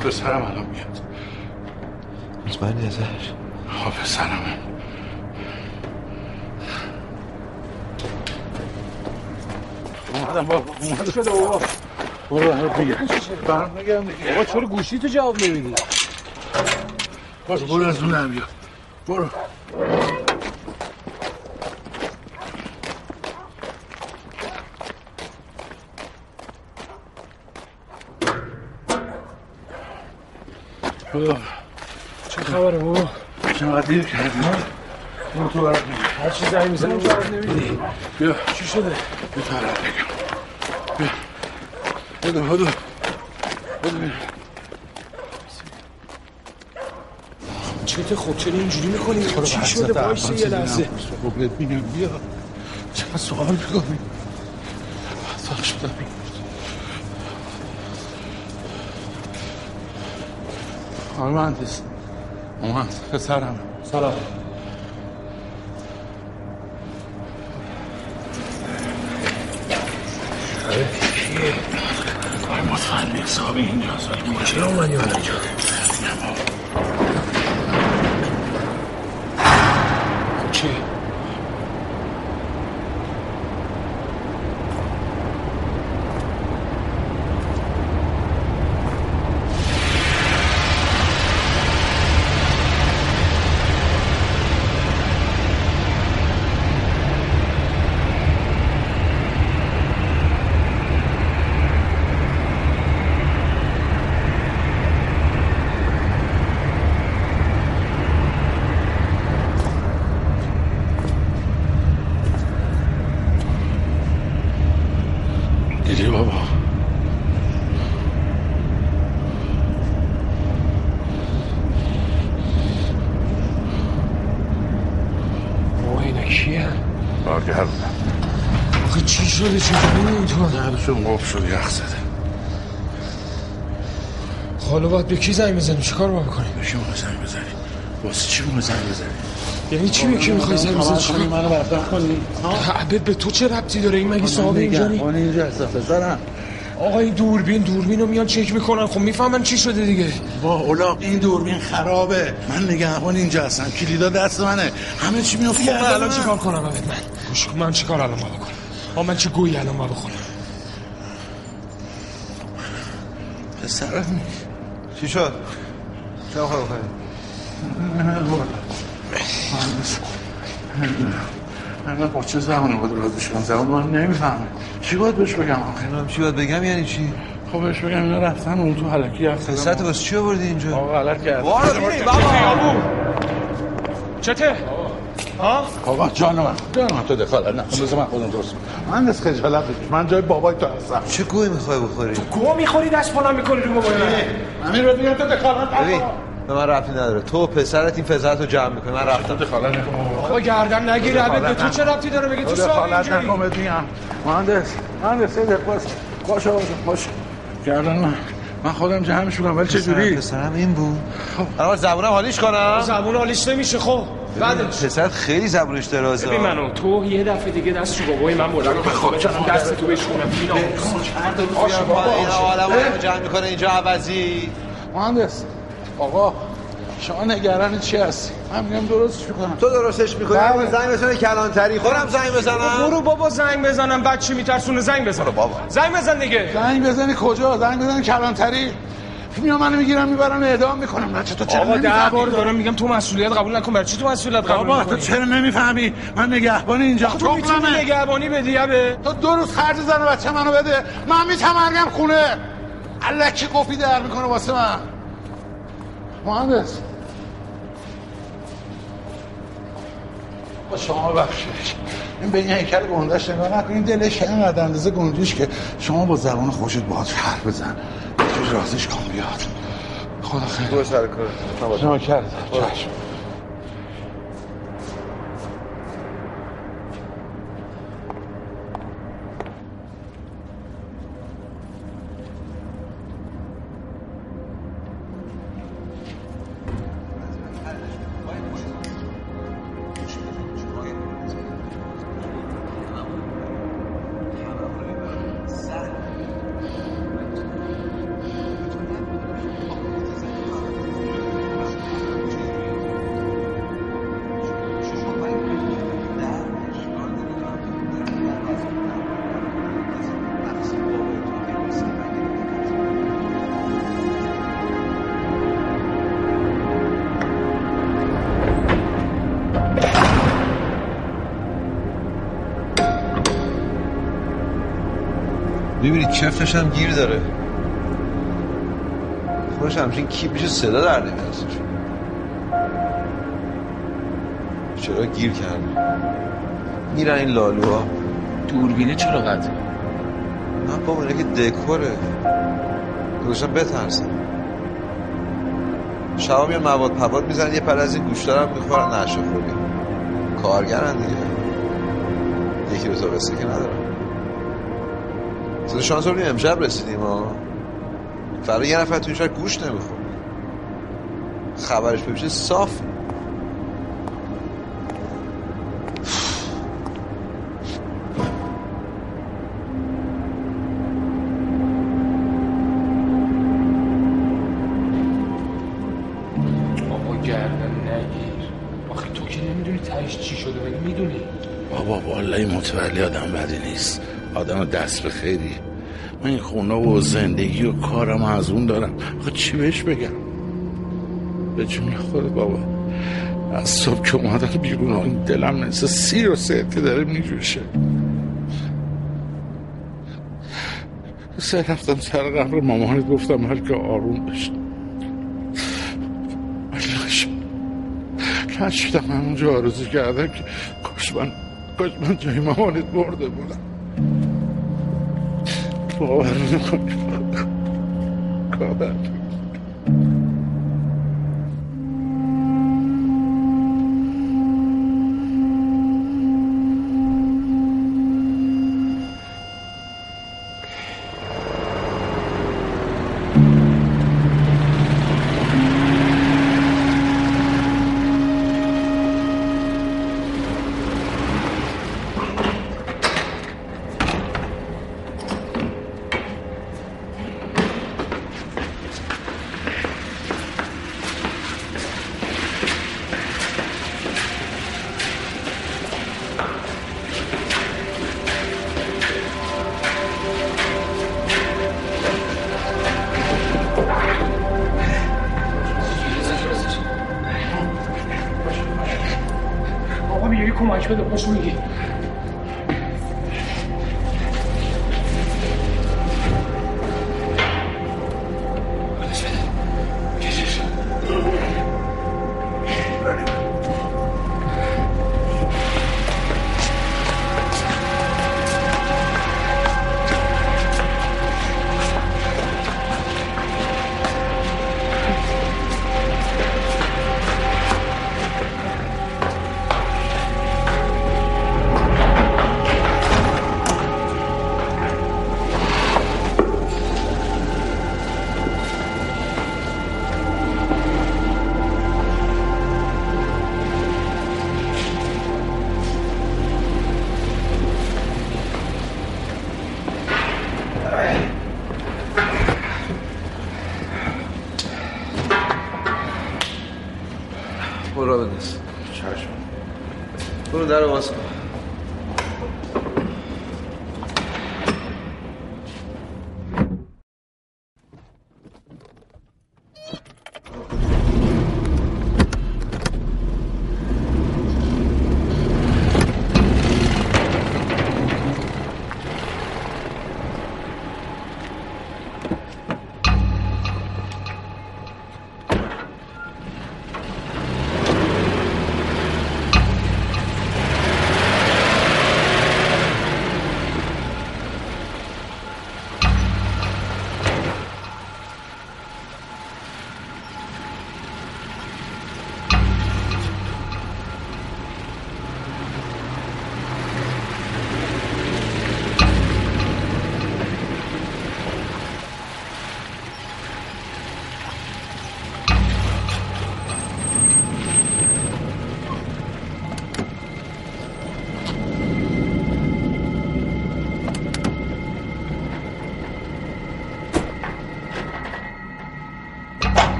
پسرم الان میاد. مطمئنی ازش ها پسرمه اومدم بابا اومدم شده بابا. برو برات میگم برات میگم دیگه. بابا چرا گوشی تو جواب نمیدی؟ باش برو از اون هم بیا. برو. برو. چه خبره بابا؟ چقدر دیر کردی؟ برو تو برات میگم هر چی زنگ می‌زنم نمیدی. بیا. چی شده؟ بیا. تو برات میگم بیا. بدو بدو بدو بیا. چته خب چرا اینجوری می‌کنی؟ چی شده؟ یه لحظه. خب بهت میگم. بیا. چقدر سوال می‌کنی؟ تا شدم آقای مهندس. اومد پسرم. سلام. آقای مطمئن حساب اینجاست. چرا اومدی حالا اینجا خب چی دیدی بابا بابا اینا کیه برگرد آخه چی شده چجوری دردشون قفل شد یخ زده. حالا باید به کی زنگ بزنیم چیکار باید بکنیم به کی زنگ بزنی؟ واسه چی اونو زنگ بزنی؟ یعنی چی به کی می‌خوای زنگ بزنی؟ چیکار؟ منو بردم کنی؟ به به تو چه ربطی داره؟ این مگه صاحب اینجا نی اون اینجا هستم پسرم آقا این دوربین دوربین رو میان چک می‌کنن. خب می‌فهمن چی شده دیگه. با اولاق این دوربین خرابه. من نگهبان اینجا هستم. کلیدا دست منه. همه چی میفته خب من الان چیکار کنم؟ من؟ گوش من چیکار الان باید بکنم؟ آ من چه گویی الان باید پسرم چی شد؟ چه خواهی بکنی؟ من با چه زمانی باید رازش کنم زمان من نمی‌فهمه چی باید بهش بگم آخه؟ من چی باید بگم؟ یعنی چی؟ خب بهش بگم اینا رفتن اون تو حلقی هست پسرت واسه چی آوردی اینجا؟ آقا غلط کرد چته؟ ها آقا جان من. جان من تو دخالت نکن بذار من خودم درست. من از خجالت بکش من جای بابای تو هستم. چه گوی می‌خوای بخوری؟ گوه می‌خوری دست پانم می‌کنی رو موبایل من. امیر رو دیگه تو دخالت ببین به من رفتی نداره. تو پسرت این پسرت رو جمع می‌کنی. من تو رفتم دخالت نکن آقا گردن نگیر عبید به تو چه ربطی داره؟ بگی تو تو صاحب دخالت اینجایی نکن مهندس مهندس دقیقه باش. باش باش. گردن من خودم جمعش کنم ولی چه جوری؟ پسرم این بود. الان زبونم حالیش کنم. زبون حالیش نمیشه خب. بعدش پسرت خیلی زبونش درازه. ببین منو تو یه دفعه دیگه دست رو بابای من بلند کن. دست تو بشونم اینا. این عالم رو جمع می‌کنه اینجا عوضی. مهندس. آقا. شما نگران چی هستی؟ من میگم درستش می‌کنم؟ تو درستش می‌کنی؟ بله. زنگ بزنه کلانتری. خودم زنگ بزنم. برو بابا زنگ بزنم بچه میترسونه. زنگ بزن. بابا. زنگ بزن دیگه. زنگ بزنی کجا؟ زنگ بزنی کلانتری. میام منو می‌گیرم می‌برن اعدام می‌کنم. بچه تو چرا آقا ده نمی‌فهمی؟ بار دارم میگم تو مسئولیت قبول نکن. برای چی تو مسئولیت قبول بابا تو چرا نمی‌فهمی؟ من نگهبان اینجا. تو می‌تونی. نگهبانی بدی به تو دو روز خرج زن بچه منو بده. من میتمرگم خونه. الکی قفی در می‌کنه واسه من. مهندس. با شما بخشش این به این هیکل گندش نگاه نکن این دلش اینقدر اندازه گنجیش که شما با زبان خوشت باهاش حرف بزن. جور رازش کن بیاد. خدا خیر. برو سر کار. شما کرد چشم. کفش هم گیر داره. خودش همچین کی میشه صدا در نمیاد. چرا گیر کرده میرن این لالوها. دوربینه چرا قطعه نه بابا اینه که دکوره. گذاشتم بترسن شبا میان مواد پواد می‌زنن یه پر از این گوشتارم می‌خورن نشه خوری کارگرن دیگه. یکی دو تا قصه که ندارم شانس رو امشب رسیدیم ها فردا یه نفر تو این گوش نمیخور خبرش ببیشه صاف. بابا گردن نگیر. آخه تو که نمی‌دونی تهش چی شده مگه می‌دونی؟ بابا والله متولی آدم بدی نیست. آدم دست به خیری من این خونه و زندگی و کارم از اون دارم. آخه چی بهش بگم؟ به جون خود بابا. از صبح که اومدم بیرون این دلم نسه سیر و سرتی داره میجوشه. سه رفتم سر قبر مامانت گفتم هر که آروم نشد نشدم من اونجا آرزو کردم که کاش من کاش من جای مامانت مرده بودم. باور نکنی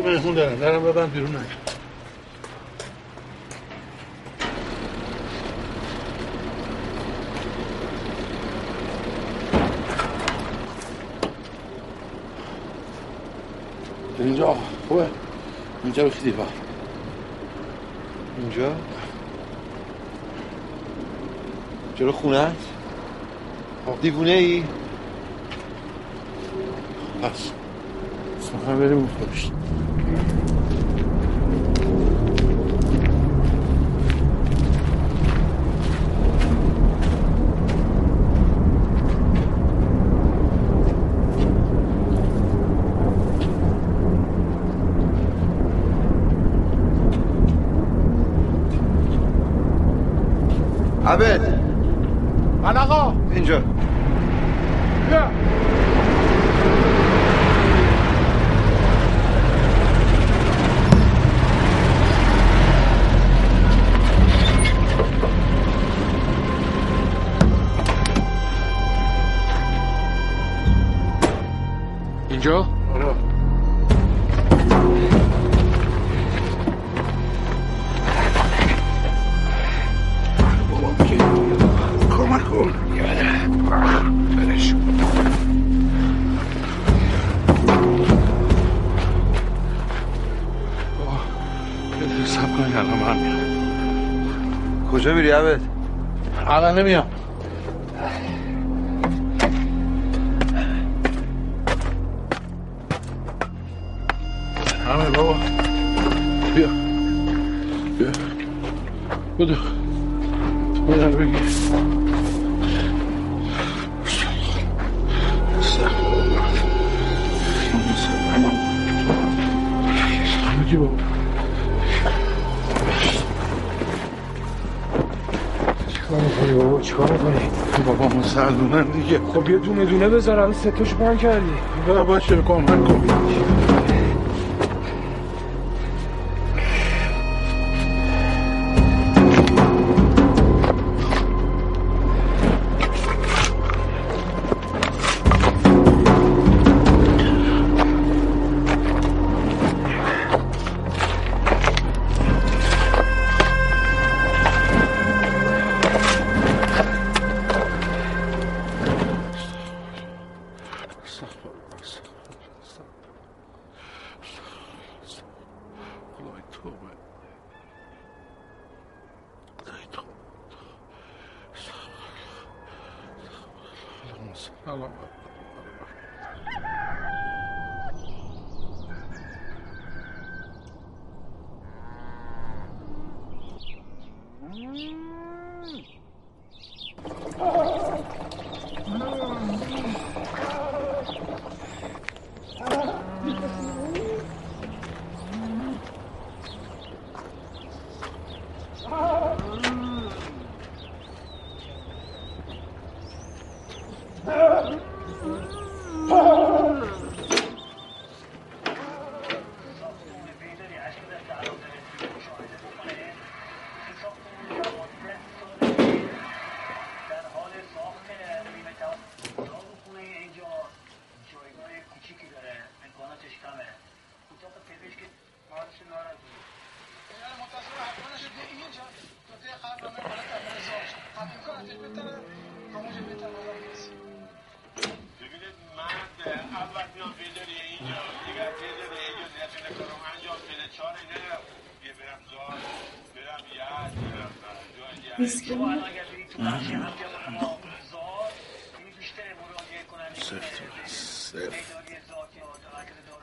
دو مهمون دارم درم ببند بیرون نکن. اینجا خوبه؟ اینجا به خیلی اینجا؟ چرا خونه هست؟ دیوونه ای؟ پس. سخن بریم اون anlamı. خب یه دونه دونه بذارم سه تاشو پن کردی. باشه کن کن مسکن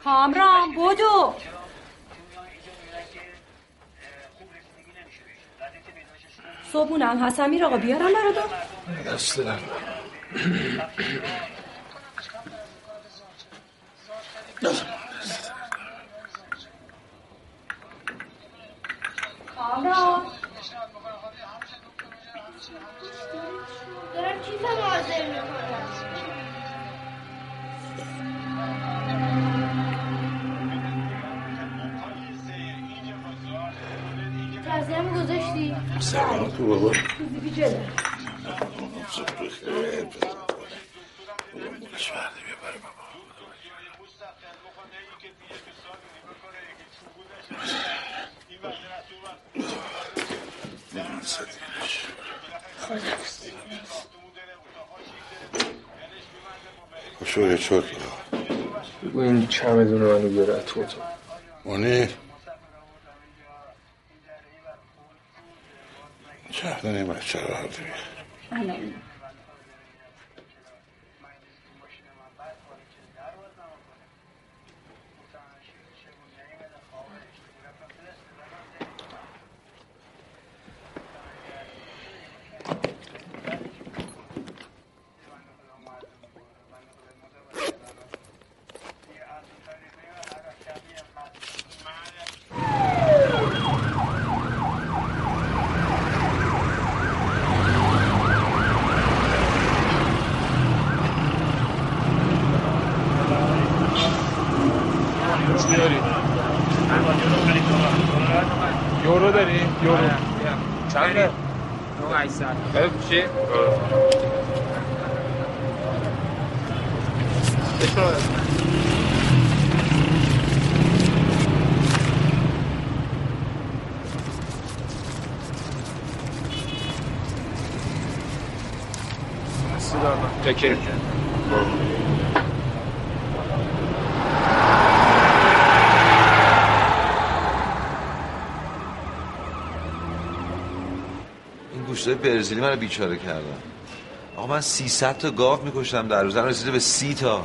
کامران بودو صبحونم حسن میر آقا بیارم برادر دست دارم چمدون منو بیاره تو تو مانی چه دنی بچه رو هردی یورو داری؟ یورو چنده؟ خیلی چی؟ چکر این گوشتای برزیلی من بیچاره کردن. آقا من 300 تا گاو میکشتم در روز رسیده به 30 تا.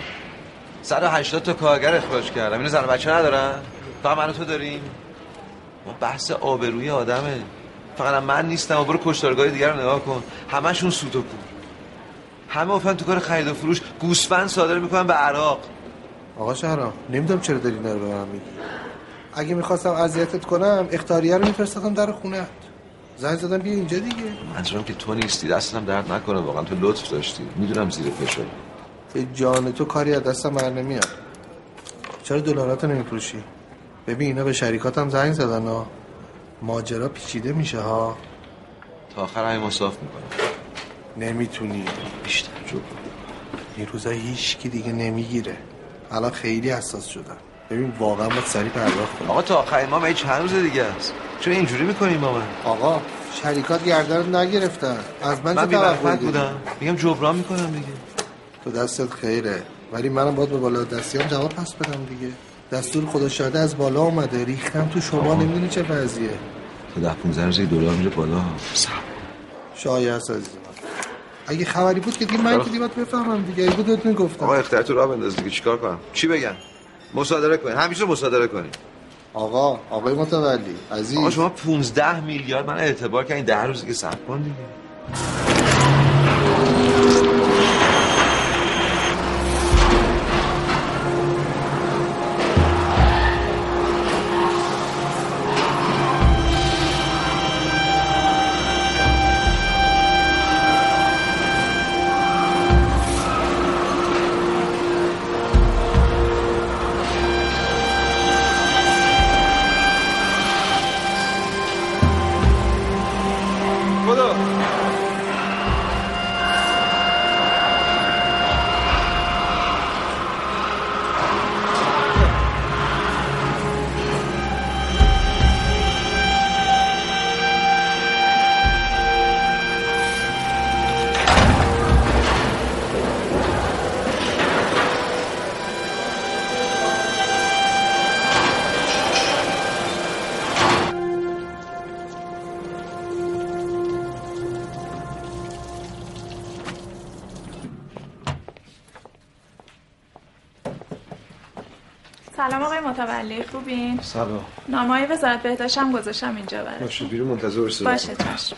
180 تا کارگر اخراج کردم. اینو زن بچه ندارن؟ فقط من تو داریم؟ ما بحث آبروی آدمه. فقط من نیستم. و برو کشتارگاه دیگر رو نگاه کن. همشون سوت و کور همه افتن تو کار خرید و فروش. گوسفند صادر می‌کنن به عراق. آقا شهرام نمی‌دونم چرا داری اینا رو به من میگی. اگه می‌خواستم اذیتت کنم اختاریه رو میفرستادم در خونت زنگ زدم بیا اینجا دیگه. منظورم که تو نیستی دستم درد نکنه واقعا تو لطف داشتی. می‌دونم زیر فشاری. به جان تو کاری از دستم بر نمیاد. چرا دلاراتو نمیفروشی؟ ببین اینا به شریکاتم زنگ زدن ها. ماجرا پیچیده میشه ها. تا آخر همین صاف می‌کنم نمی‌تونی. بیشتر. جو این روزا هیچ کی دیگه نمی‌گیره. الان خیلی حساس شدن ببین واقعا باید سریع پرداخت کنم آقا تا آخر ما می چند روز دیگه است؟ چرا اینجوری می‌کنیم با من آقا شریکات گردن نگرفتن. از من, من چه؟ بودم. میگم جبران می‌کنم دیگه. تو دستت خیره. ولی منم باید به بالا دستیام جواب پس بدم دیگه. دستور خدا شاهده از بالا اومده. ریختم تو شما نمی‌دونی چه وضعیه. تا ده 15 روز یک دلار میره بالا. شایع هست من. اگه خبری بود که دیگه من که دیگه باید بفهمم دیگه. بود بهت می‌گفتم آقا اختیار تو راه بنداز دیگه. چیکار کنم؟ چی بگم؟ مصادره کنین همیشه مصادره کنین آقا آقای متولی عزیز. آقا شما 15 میلیارد من اعتبار کردین ده روز دیگه صبر کن دیگه. سلام آقای متولی خوبین؟ سلام. نامه وزارت بهداشت هم گذاشتم اینجا برای باشه بیرون منتظر باشه چشم.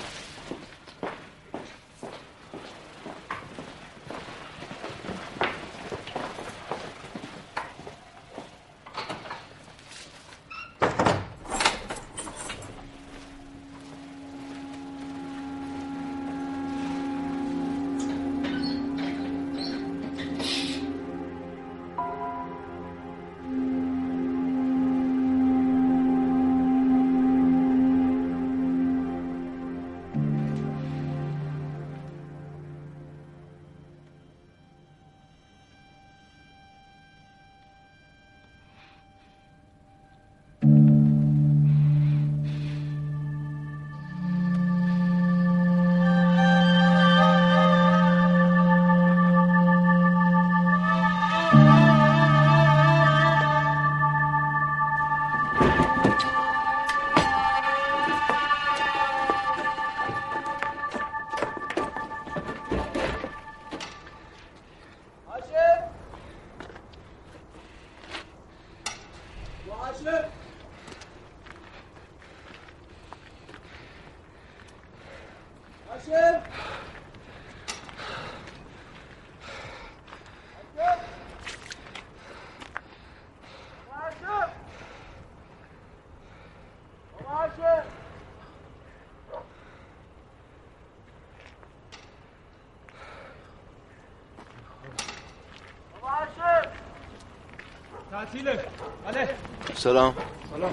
سلام. سلام.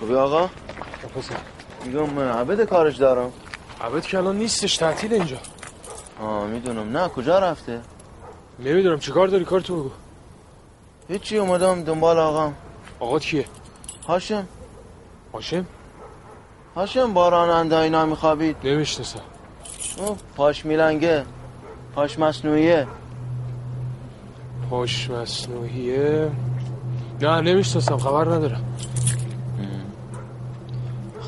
خوبی آقا؟ میگم عبد کارش دارم. عبد که الان نیستش تعطیل اینجا. آه می‌دونم. نه کجا رفته؟ نمی‌دونم چیکار داری؟ کار تو بگو. هیچی اومدم دنبال آقام. آقات کیه؟ هاشم. هاشم؟ هاشم باراننده اینا میخوابید. نمی‌شناسم. اوه، پاش میلنگه. پاش مصنوعیه. پاش مصنوعیه. نه نمی‌شناسم خبر ندارم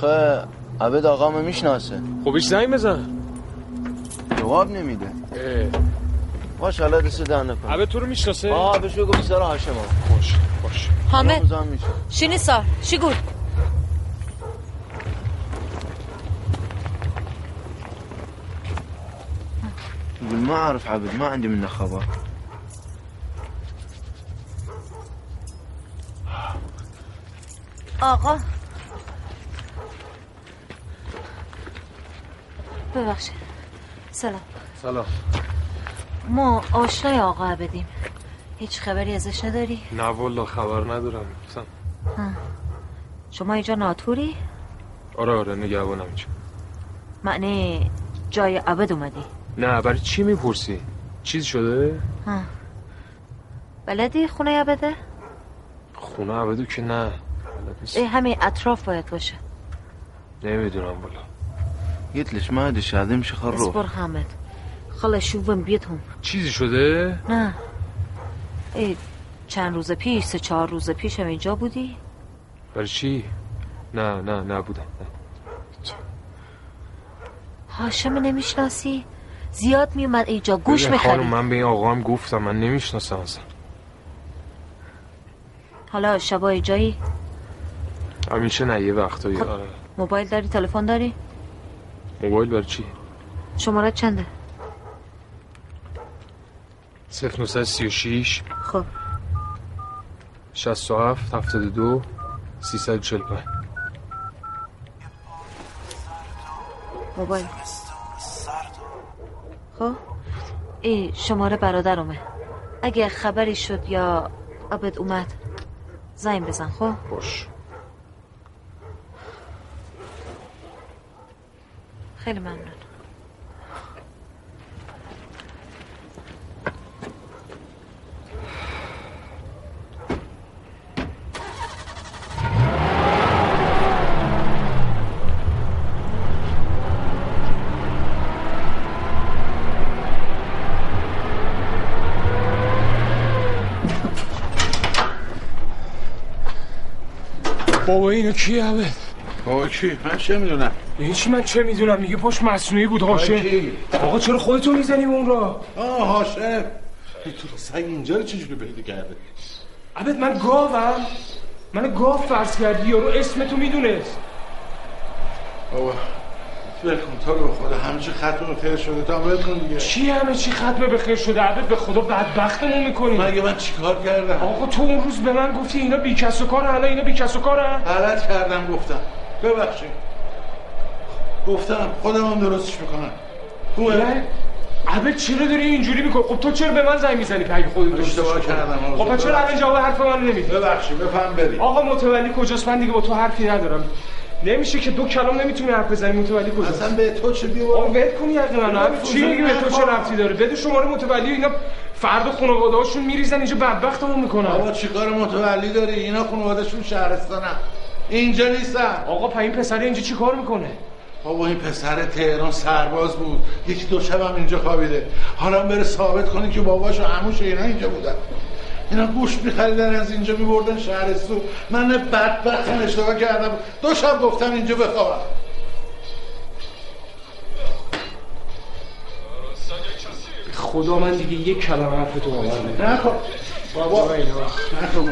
خه عبد آقام می‌شناسه خب ایش زنگ بزن جواب نمیده اه. باش حالا دست در نکن عبد تو رو می‌شناسه آه بهش بگو بیسار هاشم آقا باش باش حامد صار شو يقول يقول ما اعرف عبد ما عندي منه خبر آقا. ببخشید. سلام. سلام. ما آشنای آقا بدیم. هیچ خبری ازش نداری؟ نه والا خبر ندارم. ها. شما اینجا ناتوری؟ آره آره نگهبانم اینجا. معنی جای عبد اومدی؟ نه برای چی می‌پرسی؟ چیز شده؟ ها. بلدی خونه عبده؟ خونه عبدو که نه. نیست. ای همین اطراف باید باشه. نمی‌دونم والا. قلت ليش ما ادري هذا يمشي اصبر خروف حامد خلا شوفم بيتهم چیزی شده؟ نه. ای چند روز پیش سه چهار روز پیش هم اینجا بودی؟ برای چی؟ نه نه نه. هاشم نمی‌شناسی؟ زیاد میومد اینجا گوش ببین خانم می‌خرید من به این آقا هم گفتم من نمی‌شناسم اصلا. حالا شبای جایی همیشه نه یه وقتایی خب. آره. موبایل داری؟ تلفن داری؟ موبایل برای چی؟ شماره چنده؟ 0936 خب. 67 72 345 موبایل. خب. ای شماره برادرمه اگه خبری شد یا عبد اومد زنگ بزن خب؟ باش. خیلی ممنون. بابا اینو کی عبد بابا کی؟ من چه می‌دونم؟ هیچ من چه می‌دونم؟ میگه پشت مصنوعی بود هاشم؟ آقا چرا خودتو می‌زنی به اون را؟ آه هاشم. این تو سگ اینجا رو چجوری پیدا کرده عبد من گاوم. من گاو فرض کردی یارو اسم تو می‌دونست. بابا ول کن تو رو به خدا همه چی ختم خیر شده تا ول کن دیگه. چی همه چی ختمه به خیر شده؟ عبد به خدا بدبختمون می‌کنی. مگه من چیکار کردم؟ آقا تو اون روز به من گفتی اینا بی کس و کار حالا اینا بی کس و کارن. غلط کردم گفتم. ببخشید. گفتم خودم هم درستش می‌کنم. خوبه؟ عبد چرا داری اینجوری می‌کنی؟ خب تو چرا به من زنگ می‌زنی که اگه خودت درستش اشتباه؟ کردم خب چرا الان جواب حرف من نمیدی؟ ببخشید بفهم بریم. آقا متولی کجاست؟ من دیگه با تو حرفی ندارم. نمیشه که دو کلام نمی‌تونی حرف بزنی متولی کجاست؟ اصلا به تو چه آقا بیوار ول کن یقه منو چی میگی به تو چه ربطی داره؟ بده شماره متولی اینا فردا خانواده هاشون میریزن اینجا بدبختمون می‌کنن. بابا چیکار متولی داری؟ اینا خانوادهشون شهرستانن. اینجا نیستن. آقا پا این پسر اینجا چی کار می‌کنه؟ بابا این پسر تهران سرباز بود. یکی دو شب هم اینجا خوابیده. حالا بره ثابت کنه که باباش و عموش اینا اینجا بودن. اینا گوشت میخریدن از اینجا میبردن شهرستون من بدبخت اشتباه کردم. دو شب گفتم اینجا بخوابم. خدا من دیگه یک کلمه حرف تو باور نمی‌کنم. نه خب. بابا.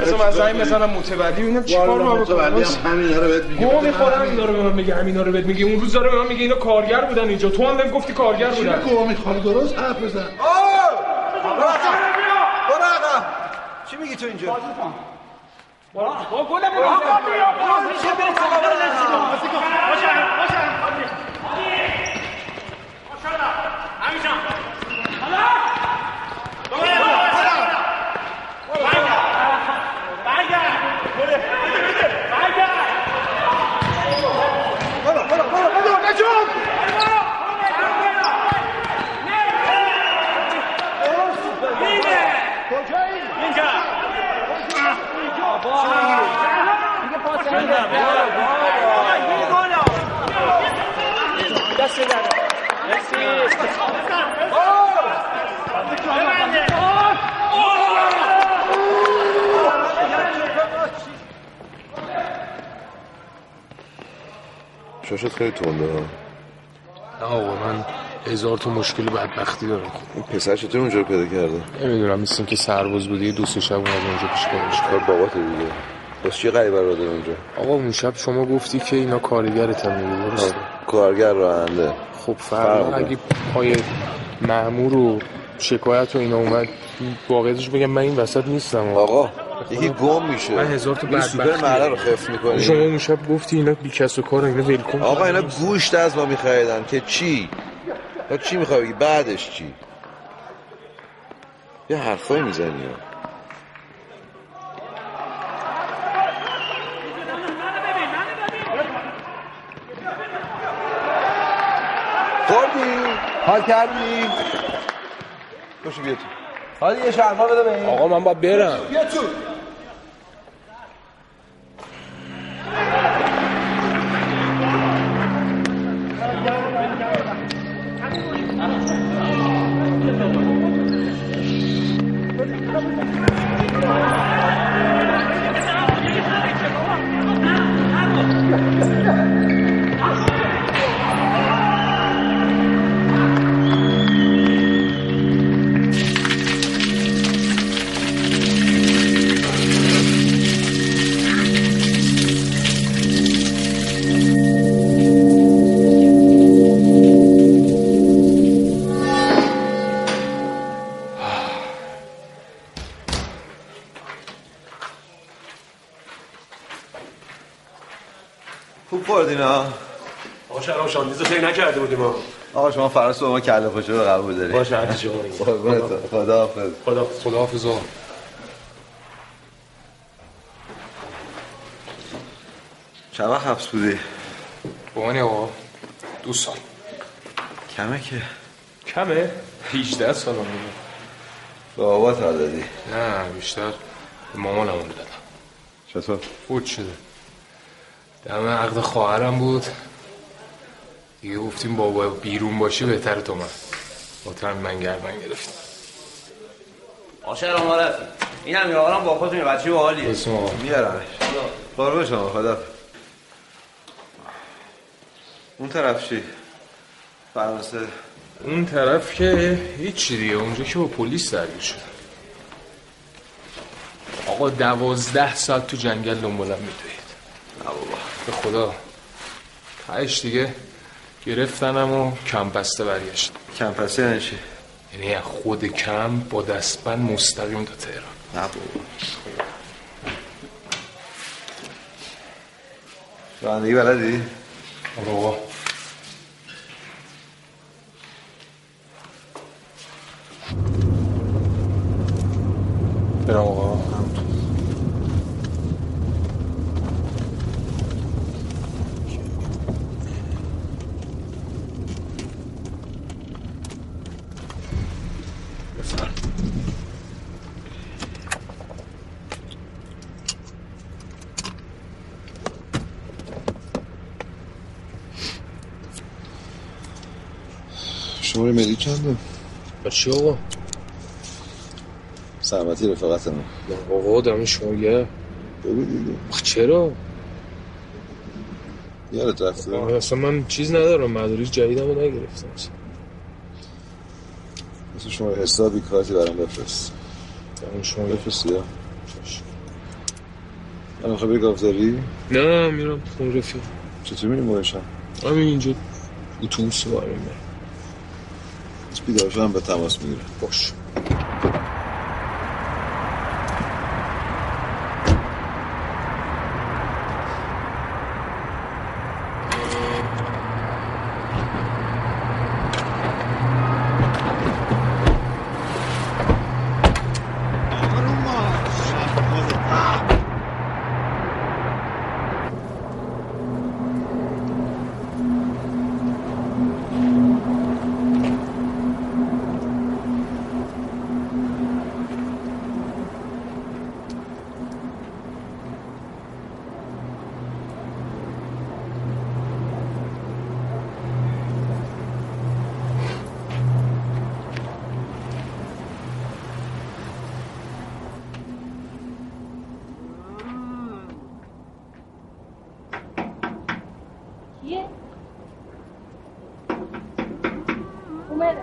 بذار من زنگ بزنم متولی ببینم چیکار ما بکنم متولی هم همینا رو بهت میگه. بده می‌خورم. اینا رو به من میگه همینا رو بهت میگه. اون روز داره به من میگه اینا کارگر بودن اینجا. تو هم بهم گفتی کارگر چی بودن. گوه می‌خوری؟ درست حرف بزن. چی میگی تو اینجا؟ با گلم شاشت خیلی تنده ها نه آقا من هزار تا مشکل بدبختی دارم. این پسر چطور اونجا رو پیدا کرده؟ نمی‌دونم مثل که سرباز بوده یه دو سه شب اونجا پیش کارش کار بابات دیگه؟ بس چی غریبه رو داره اونجا آقا اون شب شما گفتی که اینا کارگرت هم میگه درسته؟ کارگر راننده. خب فرق. اگه پای مأمور و شکایت و اینا اومد واقعیتش بگم من این وسط نیستم. آقا یکی گم میشه. من هزار تا سوپر رو خف شما می‌کنی اون شب گفتی اینا بی کس و کار اینا ولکن آقا اینا گوشت از ما میخریدن. که چی؟ چی می‌خوای بعدش چی؟ یه حرفایی می‌زنی حال کردی؟ باشو بیا تو. حالا یه شرما بده به این. آقا من باید برم. بیا تو. خوب خوردین ها آقا شرام شاندیزو خیلی نکرده بودیم ما. آقا شما فردا صبح ما کله پاچه رو قبول دارید باشه هرچی شما بگید. قربونت خدا حافظ. خدا خداحافظ آقا چند وقت حبس بودی؟ با من آقا دو سال. کمه که؟ کمه؟ 18 سال هم به بابات حال دادی. نه بیشتر به مامانم رو دادم. چطور؟ فوت شده. دم عقد خواهرم بود. دیگه گفتیم بابا بیرون باشی بهتر تو من. با من گردن گرفتیم آشه آره این هم یارم با خودتون بچه باحالیه. اسم آقا میارمش قربون شما خدا. اون طرف چی؟ فرانسه. اون طرف که هیچی دیگه. اونجا که با پلیس درگیر شد آقا دوازده ساعت تو جنگل دنبالم میدوید. به خدا. تهش دیگه گرفتنم و کم بسته برگشت کم پسه یعنی چی؟ یعنی خود کم با دستبند مستقیم تا تهران. نه بابا. رانندگی بلدی؟ آقا برم آقا. شماره ملی چنده؟ با چی آقا؟ سلامتی رفاقتمون آقا دارم شما یه بگو دیگه چرا؟ یادت رفته؟ اصلا من چیز ندارم مدارک جدیدم رو نگرفتم مثل شما حسابی کارتی برام بفرست برای شما بفرستیدم من خبری گاوداری؟ نه میرم خون رفیق چطور میری مورشم؟ همین اینجا اتوبوس رو برم بیدار شدم به تماس می‌گیرم باش کیه؟ اومده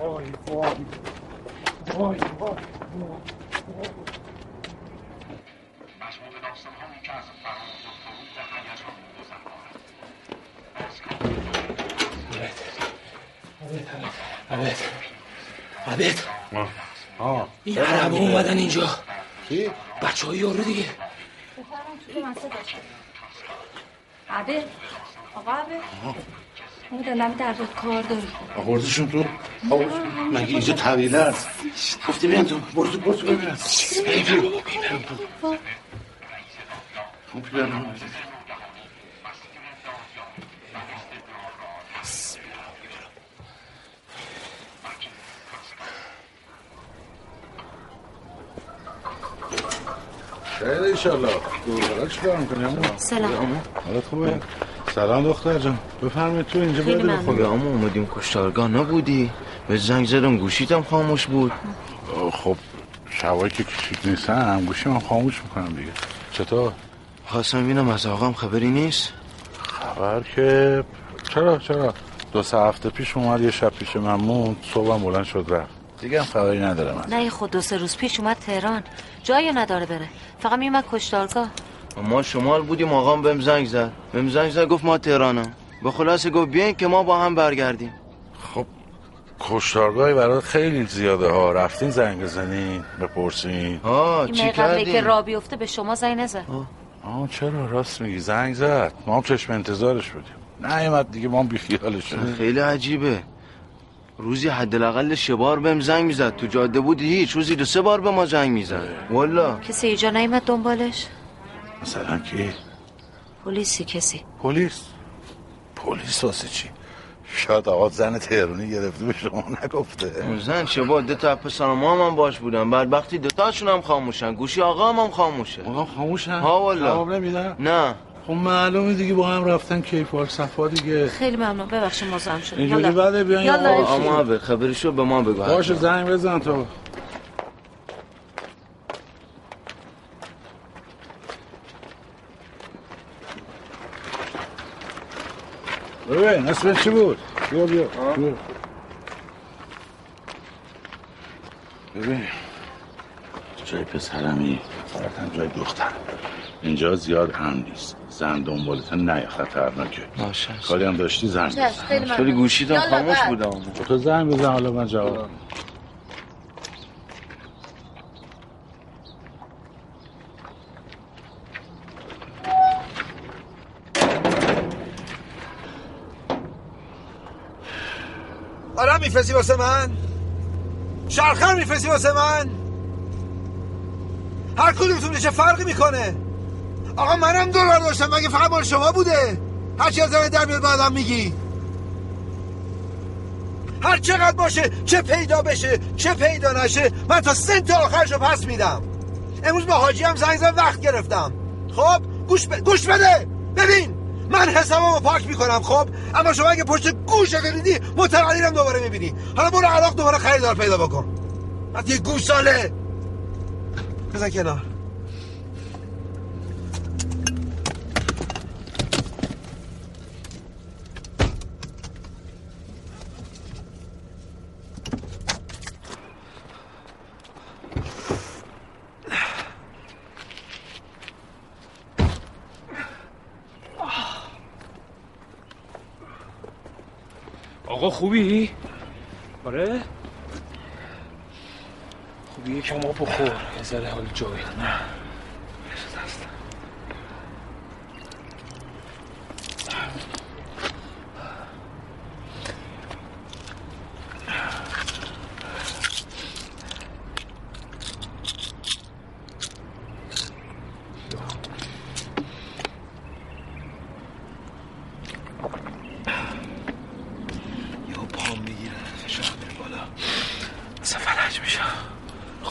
وای وای وای وای عبد عبد آه عربا اومدن اینجا. کی؟ بچه های یارو دیگه. عبه. آقا عبه. اون دلم در کار داری آوردشون تو. مگه اینجا طویله است گفتی بیان تو. برو تو برو تو ببینم. خب بیان خیلی ایشالله می‌کنی؟ سلام. حالت خوبه؟ سلام دختر جان. بفرمایید تو اینجا بده. خدا اما اومدیم کشتارگاه. نبودی؟ به زنگ زدم گوشیتم خاموش بود. خب شبایی که کشید نیستن گوشی من خاموش می‌کنم دیگه. چطور؟ خواستم ببینم از آقام خبری نیست؟ خبر که چرا چرا؟ دو سه هفته پیش اومد یه شب پیش من موند صبحم بلند شد رفت. دیگه هم خبری نداره من. نه خود دو سه روز پیش اومد تهران. جایی نداره بره. فقط میومد کشتارگاه ما شمال بودیم آقام بهم زنگ زد. بهم زنگ زد گفت ما تهرانم. به خلاصه گفت بیاین که ما با هم برگردیم. خب کشتارگاهی برای خیلی زیاده ها. رفتین زنگ بزنین بپرسین. ها چی قبلی که را بیفته به شما زنگ نزد. آه. چرا؟ راست میگی. زنگ زد. ما هم چشم انتظارش بودیم. نیومد دیگه ما هم بیخیالش خیلی عجیبه. روزی حداقل سه بار بهم زنگ می‌زد. تو جاده بود هیچ روزی دو سه بار به ما زنگ می‌زد. والا. کسی اینجا نیومد دنبالش؟ مثلا کی؟ پلیسی کسی. پلیس. پلیس واسه چی؟ شاید آقا زن تهرونی گرفته به شما نگفته. زن چه با دو تا پسر ما هم باش بودن. بدبختی دو تاشون هم خاموشن. گوشی آقا هم, هم خاموشه. آقا خاموشن؟ ها والا. جواب نمیدن؟ نه. خب معلومه دیگه با هم رفتن کیفال صفا دیگه. خیلی ممنون. ببخشید مزاحم شدم اینجوری یالا. بده بیاین. اما به خبرشو به ما بگو. باشه زنگ بزن تو. ببین اسمت چی بود؟ بیا بیا. ببین. جای پسرمی. فقط هم جای دختر. اینجا زیاد هم نیست. زن دنبالت نه خطرناکه. باشه کاری هم داشتی زنگ بزن. خیلی گوشیتم یالا، خاموش. بودم. تو زنگ بزن حالا من جواب آره میفرستی واسه من؟ شرخر میفرستی واسه من؟ هر کدومتون چه فرقی می‌کنه. آقا منم دلار داشتم مگه فقط مال شما بوده؟ هر چی از در میاد بعدم میگی. هر چقدر باشه چه پیدا بشه چه پیدا نشه من تا سنت آخرشو پس میدم. امروز با حاجی هم زنگ زد وقت گرفتم. خب گوش, ب... گوش بده. ببین من حسابمو پاک می‌کنم خب؟ اما شما اگه پشت گوش ریدی متقلیرم دوباره می‌بینی. حالا برو عراق دوباره خریدار پیدا بکن. وقتی یه گوش ساله. بزن کنار آقا خوبی؟ آره؟ خوبی یکم آب بخور یه ذره حال جایی نه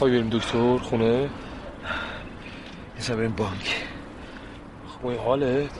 خواهی بریم دکتر خونه؟ یه بریم بانک خب این حالت؟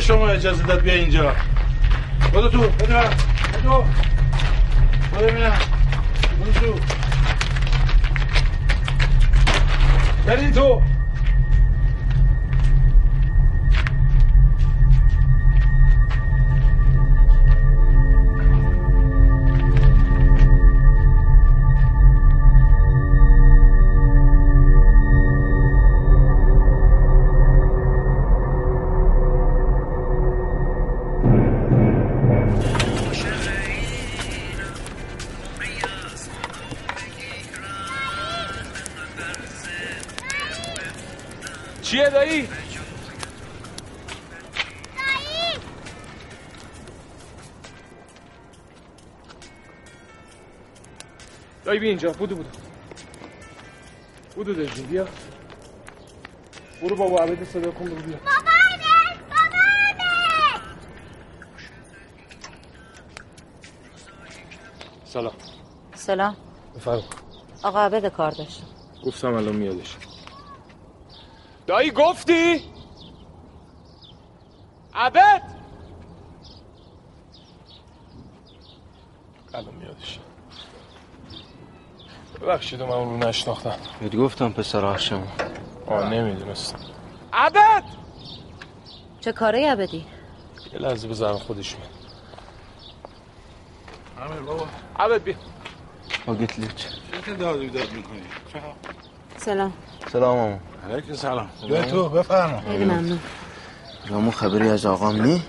به شما اجازه داد بیا اینجا. بودو تو بودو بودو بودو ببینم. بودو تو. تو. دایی بیا اینجا بودو بودو بودو دایی بیا برو بابا عبد صدا کن برو بیا سلام سلام بفرم آقا عبد کار داشت گفتم الان میادش دایی گفتی؟ عبد الان میادش ببخشید من اون رو نشناختم. بهت گفتم پسر هاشم آه نمی‌دونستم عبد! چه کاره عبدی؟ یه لحظه بذارم خودش میاد امیر بابا. عبد بیا. آگت لیچ چه داد بیداد می‌کنی سلام. سلام ماما. علیکم سلام. بیا تو بفرما. خیلی ممنون. رامو خبری از آقام نی؟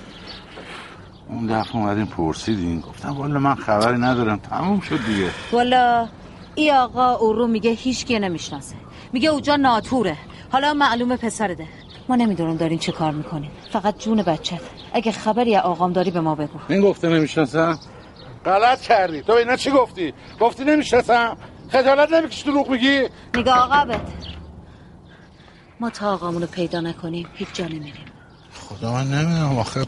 اون دفعه اومدیم پرسیدین گفتم والا من خبری ندارم. تموم شد دیگه. والا ای آقا او رو میگه هیچ کی نمی‌شناسه. میگه اوجا ناتوره. حالا معلومه پسرده. ما نمی‌دونم داریم چه کار می‌کنیم فقط جون بچت اگه خبری از آقام داری به ما بگو. این گفته نمی‌شناسم غلط کردی. تو اینا چی گفتی؟ گفتی نمی‌شناسم خجالت نمی‌کشی دروغ میگی؟ نگاه عقبت ما تا آقامونو پیدا نکنیم هیچ جا نمیریم. خدا من نمی‌دونم آخه.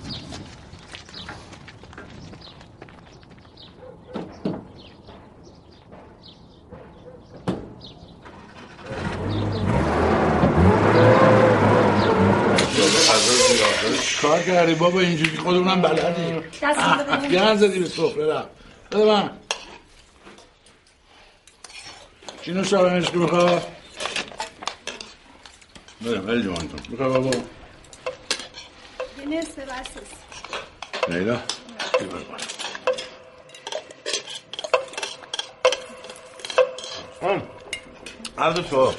کار کردی؟ بابا اینجوری خودمونم بلدیم. دست بده ببینم. گن زدی به سفره رفت بده من. چی نوشابهش که می‌خواد بده خیلی جوان کن می‌خواد بابا؟ یه نصف بسیس لیلا؟ عرض تو.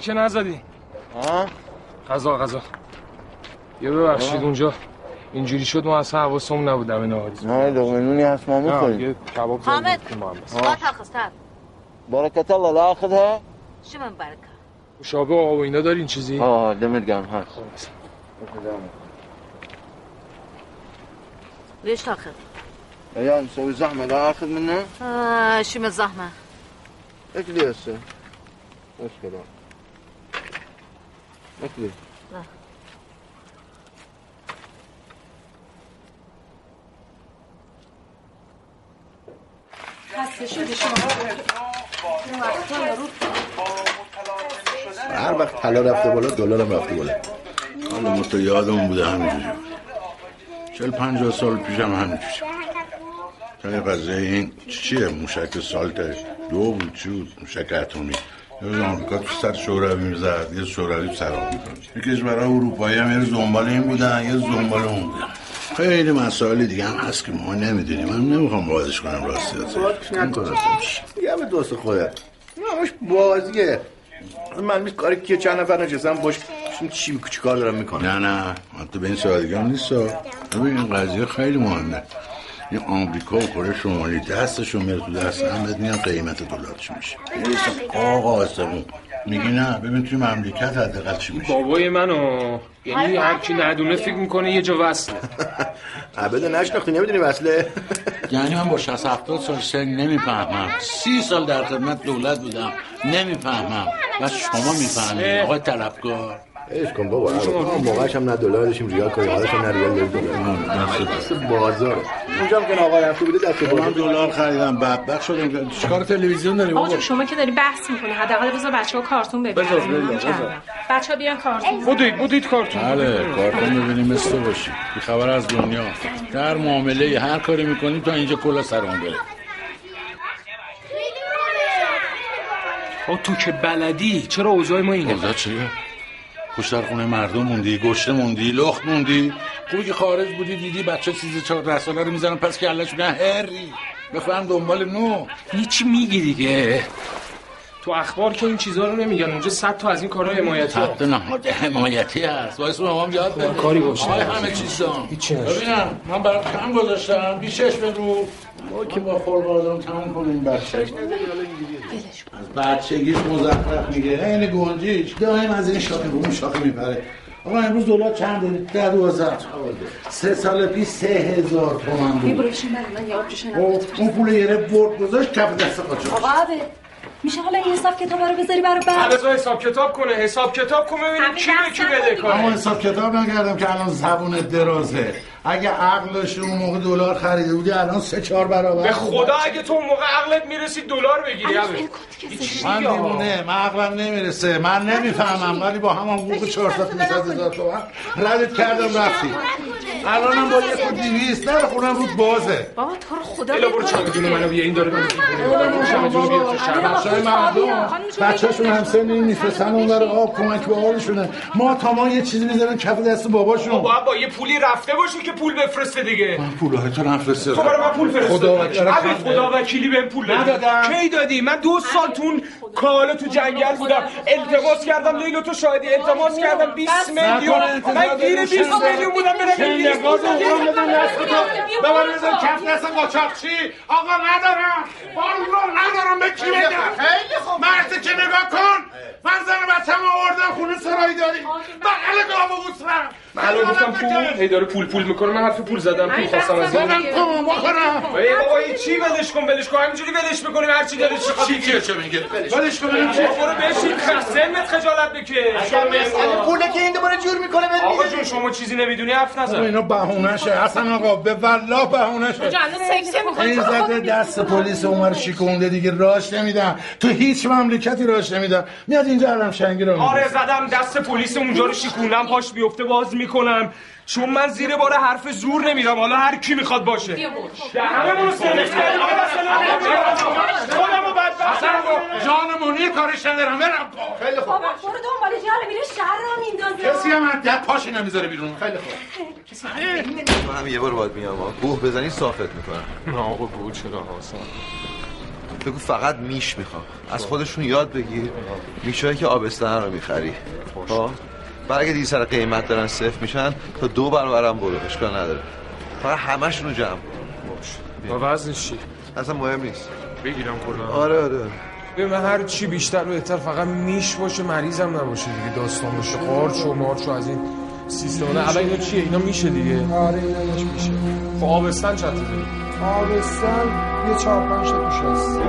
که نزدی. ها غذا غذا. یه ببخشید اونجا. اینجوری شد ما اصلا حواسمون نبود دم نهاری. نه لقمه نونی هست ما نه، می‌خوریم. یه کباب حامد. ما تخستر برکت الله لا اخذها شو من برکه مشابه آب و اینا دارین چیزی؟ اه دمت گرم هست. ليش تاخذ؟ يا نسوي زحمه لا اخذ منه. آه شو من الزحمه اكلي هسه مشكله شدی شما. هر وقت طلا رفته بالا دلارم رفته بالا. حالا ما تو یادمون بوده همینجوری. چل پنجاه سال پیشم همینجوری. تا یه قضیه این چیه؟ موشک سالت دو بود چی بود؟ موشک اتمی. یه روز آمریکا تو سر شوروی می‌زد یه شوروی می‌کنه. یه کشورها اروپایی هم یه روز دنبال این بودن یه روز دنبال اون بودن. خیلی مسائل دیگه هم هست که ما نمی‌دونیم. من نمی‌خوام بازش کنم راستی دیگه به دوست خودت. نه مش بازیه. من می کاری که چند نفر نشستم باش چی چی کار دارم می‌کنم نه نه. حتی به این سادگی هم نیست ببین این قضیه خیلی مهمه. این آمریکا و کره شمالی دستشون میره تو دست هم بهت میگن قیمت دلار چی میشه. می‌رسه آقا آسمون میگی نه ببین توی مملکت حداقل چی میشه؟ بابای منو. یعنی هر کی ندونه فکر می‌کنه یه جا وصله. عبد نشناختی نمی‌دونی وصله؟ یعنی من با 60 70 سال سن نمی‌فهمم. سی سال در خدمت دولت بودم. نمی‌فهمم. و شما می‌فهمید آقای طلبکار. اش کن بابا. اون موقعش هم نه دلار داشتیم ریال کنیم حالش هم نه ریال. داریم دلار دست بازاره اونجا هم که آقا رفته بوده دست من بازار. دلار خریدم بدبخت شدم. چیکار تلویزیون داریم آقا شما که داری بحث می‌کنه حداقل بذار بچه ها کارتون ببینن. بذار، بذار، بذار. بچه ها بیان کارتون بودید بودید کارتون. بله کارتون ببینیم مثل باشی. بی خبر از دنیا. در معامله هر کاری می‌کنی تا اینجا کلا سرمون بره. آ تو که بلدی چرا اوضاع ما اینه؟ اوضاع چیه؟ خوش در خونه مردم موندی گشته موندی لخت موندی. خوبی که خارج بودی دیدی بچه چیز چهار ساله رو می‌زنن پس که علش نه هری. بفهم دنبال نو. هیچی میگی دیگه. تو اخبار که این چیزها رو نمیگن اونجا صد تا از این کارهای حمایتی تحت نهاد حمایتی هست. باعث مامان یاد بده. کاری باشه. همه چیز دام هیچی نشه. ببینم من برات کم گذاشتم. بیشش به رو ما که با خلق آدم تمام کنیم بچه. بچگیش مزخرف میگه. این گنجیش. دائم از این شاخه به اون شاخه میپره آقا امروز دلار چند داری؟ ده دوازده سه سال پیش سه هزار تومن بود. میبروشین برای من یه اون پول یه برد گذاشت کف دست قاچاق آقا میشه حالا این حساب کتاب رو بذاری برای بعد؟ بذار حساب کتاب کنه. حساب کتاب کنه ببینیم کی به کی بده اما کنه حساب کتاب نکردم که الان زبون درازه. اگه عقلش اون موقع دلار خریده بودی الان سه چهار برابر به خدا اگه تو اون موقع عقلت می‌رسید دلار بگیری من دیوونه من عقلم نمی‌رسه. من نمی‌فهمم ولی با همون حقوق 400 500 هزار تومن ردت کردم رفتی. الانم با یک و دیویست نه خونم بود بازه. بابا تو رو خدا الا برو چمدون منو بیا این داره من چمدون بیا تو شهر بچه‌های مردم بچه‌شون هم سن این میفرستن اون برای آب کمک به حالشونه ما تا ما یه چیزی می‌ذارن کف دست باباشون. باید با یه پولی رفته باشی که پول بفرسته دیگه من پولهای تو نفرسته تو برای من پول فرستادی خدا وکیل عبد خدا وکیلی بهم پول ندادم. کی دادی من دو سال تون کالا تو جنگل بودم التماس کردم لیلا تو شاهدی التماس کردم 20 میلیون من گیر 20 میلیون بودم برم انگلیس شنگاز اونم بدون دست تو ببر بزن کف دست قاچاقچی آقا ندارم والله ندارم به کی بدم خیلی خوب مرد که نگاه کن من زن بچم آوردم خونه سرایی داری بغل گاو من الان گفتم پول هی داره پول پول می‌کنه من حرف پول زدم پول خواستم از این زدم تو بخورم ای بابا این چی ولش کن ولش کن. همینجوری ولش می‌کنیم هر چی دلش بخواد چی که چه میگه؟ ولش کن. ببینم چی برو بشین خسنت خجالت بکش. پوله که این دوباره جور می‌کنه بهت آقا جون شما چیزی نمی‌دونی حرف بابا نزن اینا بهونه شه. حسن آقا به والله بهونه شه. این زده دست پلیس عمر شیکونده دیگه راش نمیدن. تو هیچ مملکتی راش نمیدن. میاد اینجا علم شنگی رو آره. زدم دست پلیس اونجا رو شیکونم پاش بیفته باز می‌کنم. چون من زیر بار حرف زور نمیرم. حالا هر کی می‌خواد باشه. همه رو سلکت کردیم خودمو بدبخت جان منیر کارش ندارم برم خیلی خوب. بابا برو دنبال جهل میره شهر رو میندازه. کسی هم از ده پاشی نمی‌ذاره بیرون. خیلی خوب. تو هم یه بار باید میام. گوه بزنی صافت می‌کنم. نه آقا بود چرا حسن؟ بگو فقط میش می‌خوام. از خودشون یاد بگیر. میشایی که آبستن رو می‌خری. برای اگه دیگه سر قیمت دارن صفر میشن تا دو برابرم برو اشکال نداره. فقط همشون رو جمع کن. و وزنش چی؟ اصلا مهم نیست. بگیرم کلا. آره آره ببین من هر چی بیشتر بهتر فقط میش باشه مریضم نباشه دیگه داستان باشه قارچ و مارچ و از این. سیستم. نه الان اینا چیه؟ اینا میشه دیگه. آره اینش میشه. خب آبستن چند تا داری آبستن یه چهار پنج تا توش هست.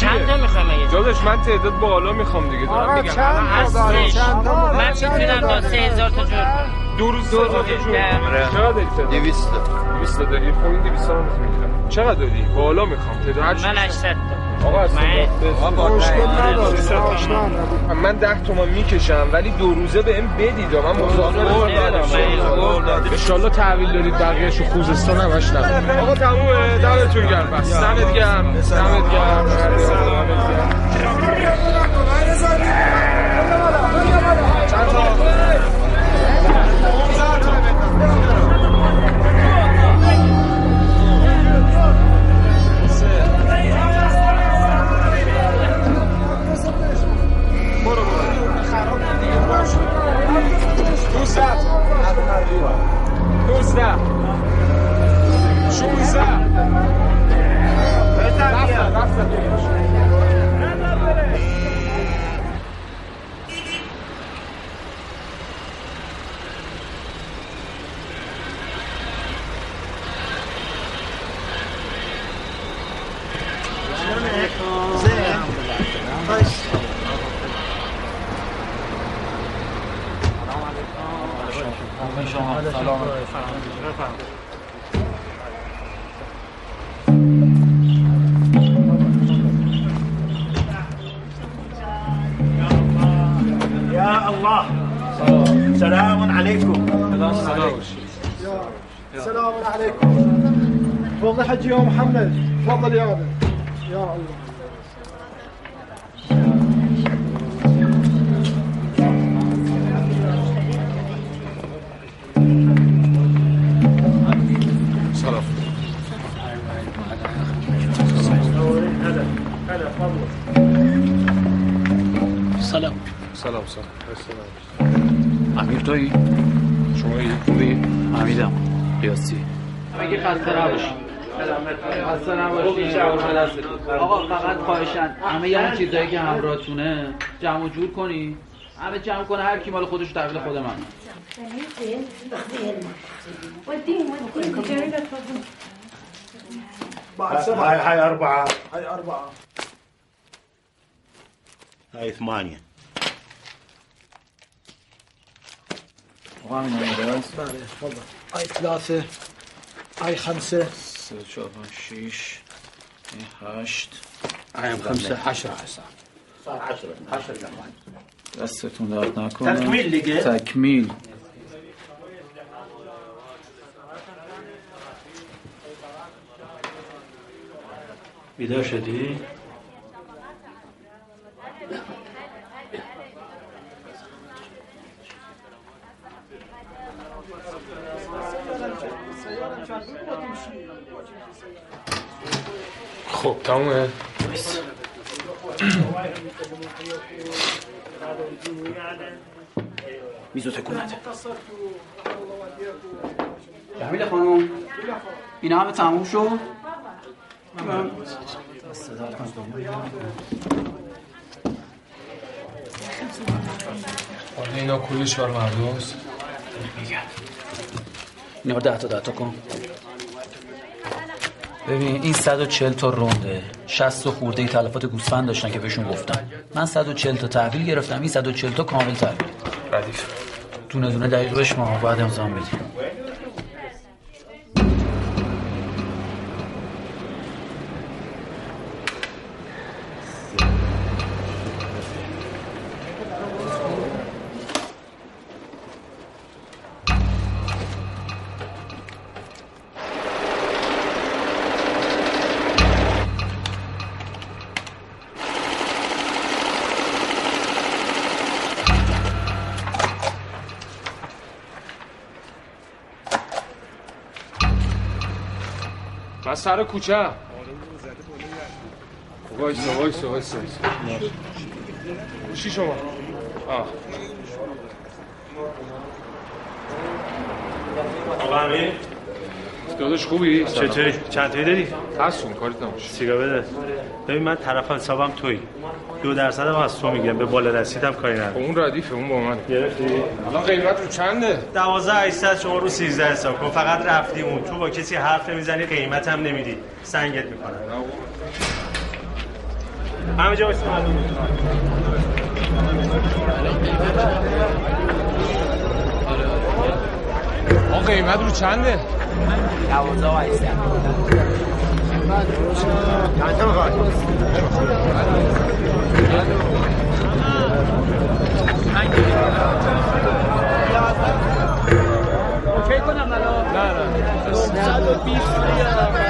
چند تا می‌خوای مگه. داداش من تعداد بالا می‌خوام دیگه دارم میگم. چند تا داره چند تا من می‌تونم تا تا داره؟ سه هزار تا جور دو روز دو روز. چقدر داری تعداد؟ دویست تا. دویست تا داری؟ خب این دویست تا رو می‌گیرم چقدر داری؟ بالا می‌خوام. تعداد من بیشتر. 800 تا. آقا من-. من ده تومن می‌کشم ولی دو روزه به این بدید. من مزاحم من- انشالله تحویل دارید بقیهشو. خوزستان همش نه آقا تمومه. دمتون گرم. بس. دمت گرم. دمت گرم. دمت گرم. چند تا؟ برو دوزده دوزده شونزده رفتن رفتن يا الله. سلام عليكم. سلام. عليكم. تفضل حجي يا محمد. تفضل يا يا الله. سلام. سلام سلام. امیر تویی؟ شما ای خوبی؟ حمیدم قیاسی مگه خسته نباشی خسته نباشی آقا فقط خواهشن. همه یه اون چیزایی که همراهتونه جمع و جور کنی. همه جمع کنه هر کی مال خودش تحویل خود من. هاي هاي أربعة هاي أربعة هاي ثمانية آقا همین بله خب. آی ثلاثة آی خمسة سه چهار پنج شیش هشت. آی خمسه عشرة هسه صار عشرة عشرة كمان دستتون درد نکنه. تکمیل دیگه؟ تکمیل. بیدار شدی؟ خب تمومه. میزو تکون نده. جمیل خانم این همه تموم شد؟ حالا اینا کلی چهار مردوست اینا رو ده تا ده تا کن. ببین این 140 تا رونده. 60 تا خورده ای تلفات گوسفند داشتن که بهشون گفتم من 140 تا تحویل گرفتم این 140 تا کامل تحویل. ردیف دونه دونه دقیقش ما باید امضا بدیم. سر کوچه. وایسا وایسا وایسا. چی شما؟ آه. آقا امیر. داداش خوبی؟ چطوری؟ چند تایی داری؟ هستون کاریت نباشه. سیگار بده ببین من طرف حسابم توی. دو درصد هم از تو می‌گیرم. به بالا رسیدم کاری ندارم. اون ردیفه اون با من. گرفتی؟ الان قیمت رو چنده؟ دوازده هشتصد شما رو سیزده حساب. کن فقط رفتی اون تو با کسی حرف نمی‌زنی قیمت هم نمیدی. سنگت می‌کنم. همه جا معلوم آقا قیمت رو چنده؟ دوازده و اوکی کنم الان نه نه 120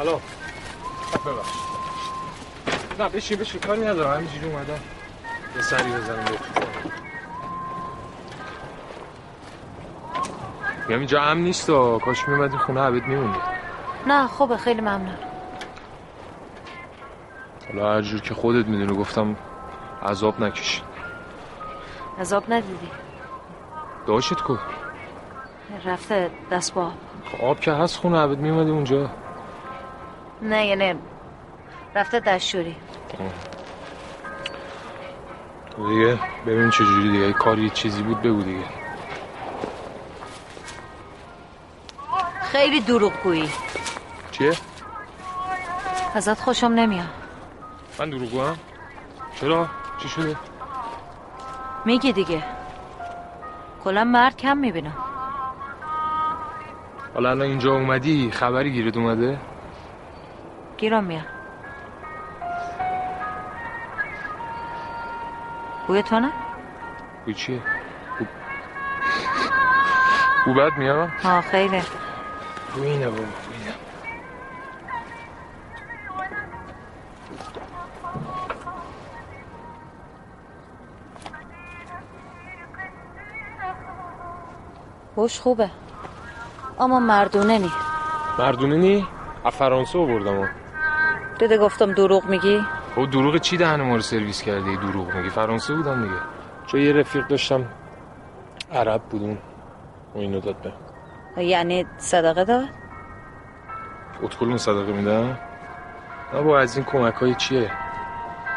سلام ببخش. نه بشین بشین. کاری ندارم. همینجوری اومدم. یه سری بزنم به میگم اینجا هم نیست و کاش میمدی خونه عبد میموندی. نه خوبه. خیلی ممنون. حالا هر جور که خودت می‌دونی گفتم عذاب نکشی. عذاب ندیدی. داشت کو؟ رفته دست با آب. خب آب که هست خونه عبد میومدی اونجا. نه یعنی رفته دستشوری دیگه ببین چجوری دیگه کاری یه چیزی بود بگو دیگه خیلی دروغ گویی چیه؟ ازت خوشم نمیاد من دروغ هم؟ چرا؟ چی شده؟ میگی دیگه کلا مرد کم می‌بینم حالا الان اینجا اومدی خبری گیرت اومده؟ گیرم بوی تو نه؟ بوی چیه؟ بو... بد میاد؟ ها خیلی بوی اینه بابا بوی اینه بوش خوبه اما مردونه نی مردونه نی؟ از فرانسه آوردم دیده گفتم دروغ میگی؟ او دروغ چی دهن ما رو سرویس کردی؟ دروغ میگی. فرانسه بودم دیگه. چون یه رفیق داشتم. عرب بودون و اینو داد به. یعنی صدقه داد؟ اتکلون صدقه میدن؟ نه با از این کمک های چیه؟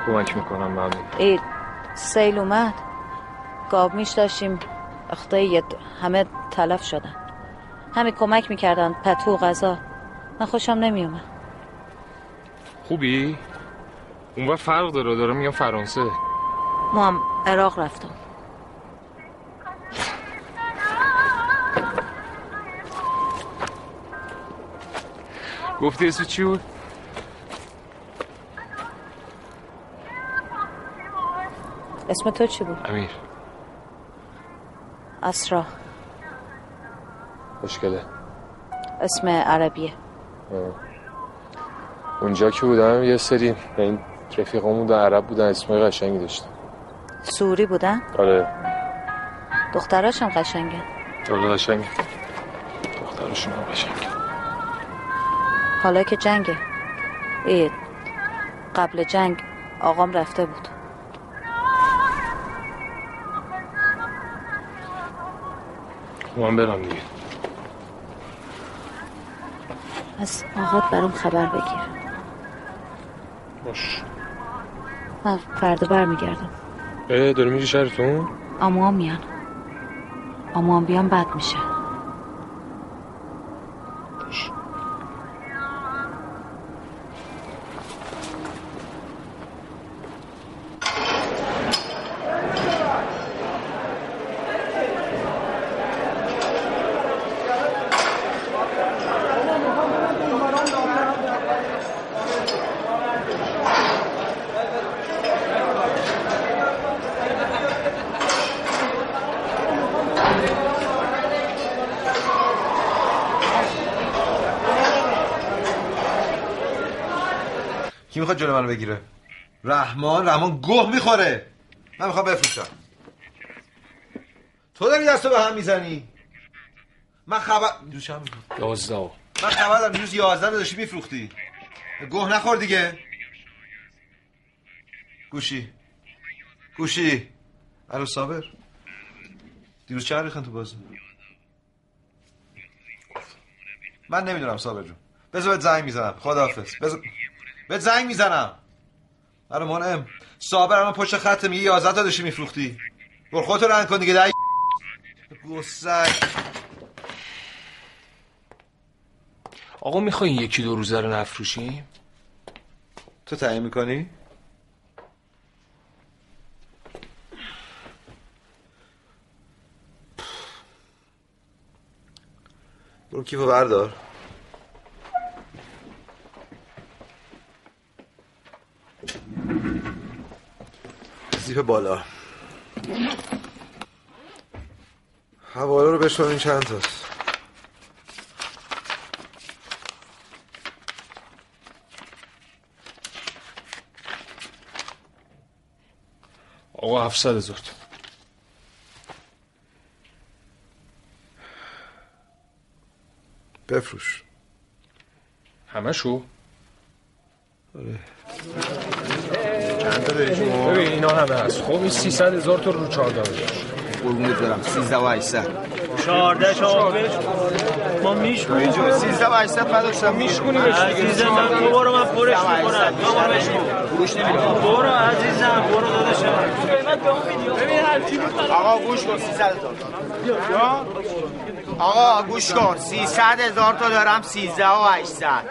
کمک می‌کنم من ای سیل اومد. گاب میش داشتیم. اختایی همه تلف شدن. همه کمک می‌کردن. پتو غذا. من خوشم نمیومد خوبی؟ اون وقت فرق داره داره میگم فرانسه ما هم عراق رفتم گفتی اسم چی بود؟ اسم تو چی بود؟ امیر اسرا خوشگله اسم عربیه. اونجا که بودم یه سری این رفیقامون بودن عرب بودن اسمای قشنگی داشتن. سوری بودن؟ آره. دختراشم قشنگه. آره قشنگه. دخترشون هم قشنگه. حالا که جنگه. ای قبل جنگ آقام رفته بود. من برم دیگه. از آقات برام خبر بگیر. باش. من فردا برمیگردم. اه داری میری شهرتون؟ اما میان. اما بیان بد میشه. کی می‌خواد جلو منو بگیره. رحمان رحمان گوه می‌خوره. من می‌خوام بفروشم. تو داری دستو به هم می‌زنی؟ من خبر دوشم یازده. من خبر دارم دیروز یازده رو داشتی میفروختی. گوه نخور دیگه. گوشی. گوشی. الو صابر. دیروز چند ریختن تو بازی؟ من نمی‌دونم صابر جون. بذار بهت زنگ می‌زنم. خداحافظ. بذار بهت زنگ می‌زنم. الو منعم صابر الان پشت خط میگه 11 تا داشتی میفروختی. برو خودتو رنگ کن دیگه گسک آقا می‌خواین یکی دو روزه رو نفروشیم؟ تو تعیین می‌کنی؟ برو کیفو بردار. تخفیف بالا. حواله رو بشورین چند تاست. آقا 700 هزار بفروش. همه شو؟ آره. داری شما ببین اینا همه هست. خب این 300 هزار تا رو 14 بذار قربونت برم. 13 و 800 14 شما ما میشکنیم. جو 13 و 800 نداشتم میشکنیمش دیگه. عزیزم تو برو من پرش می‌کنم. تو فروش نمی‌دونم برو. عزیزم. برو داداشم. آقا گوش کن 300 هزار تا. آقا گوش کن. 300 هزار تا دارم 13 و 800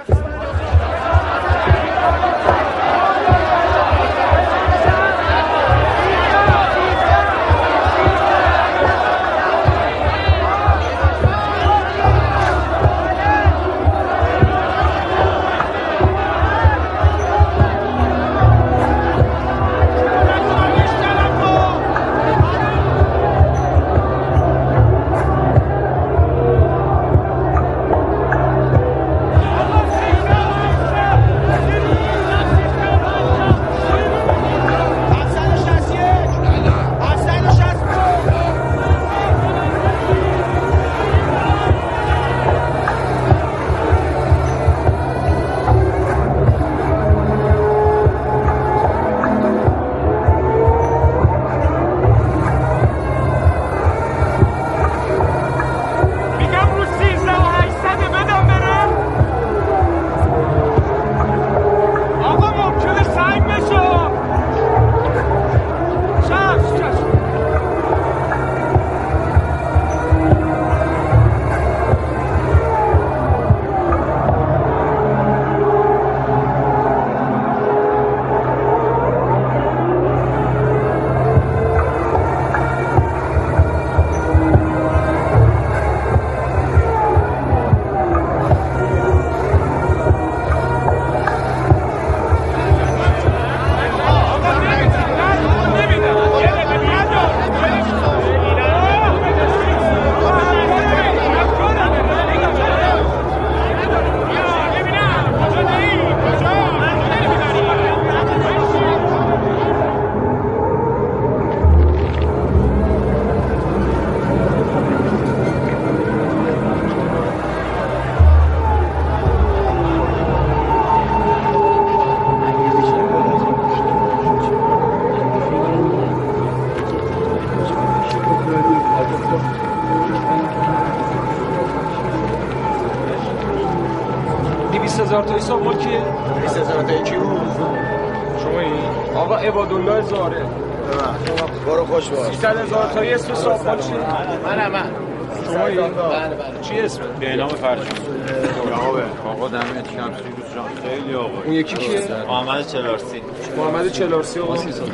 300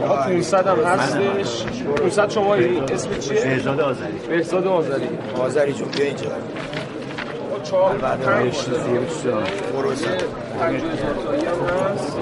یا 500 هم هستش. 500 شما اسم چیه؟ بهزاد آذری. بهزاد آذری. آذری چون بیا اینجا. چهار پنج تا. پنج هزار هم. هست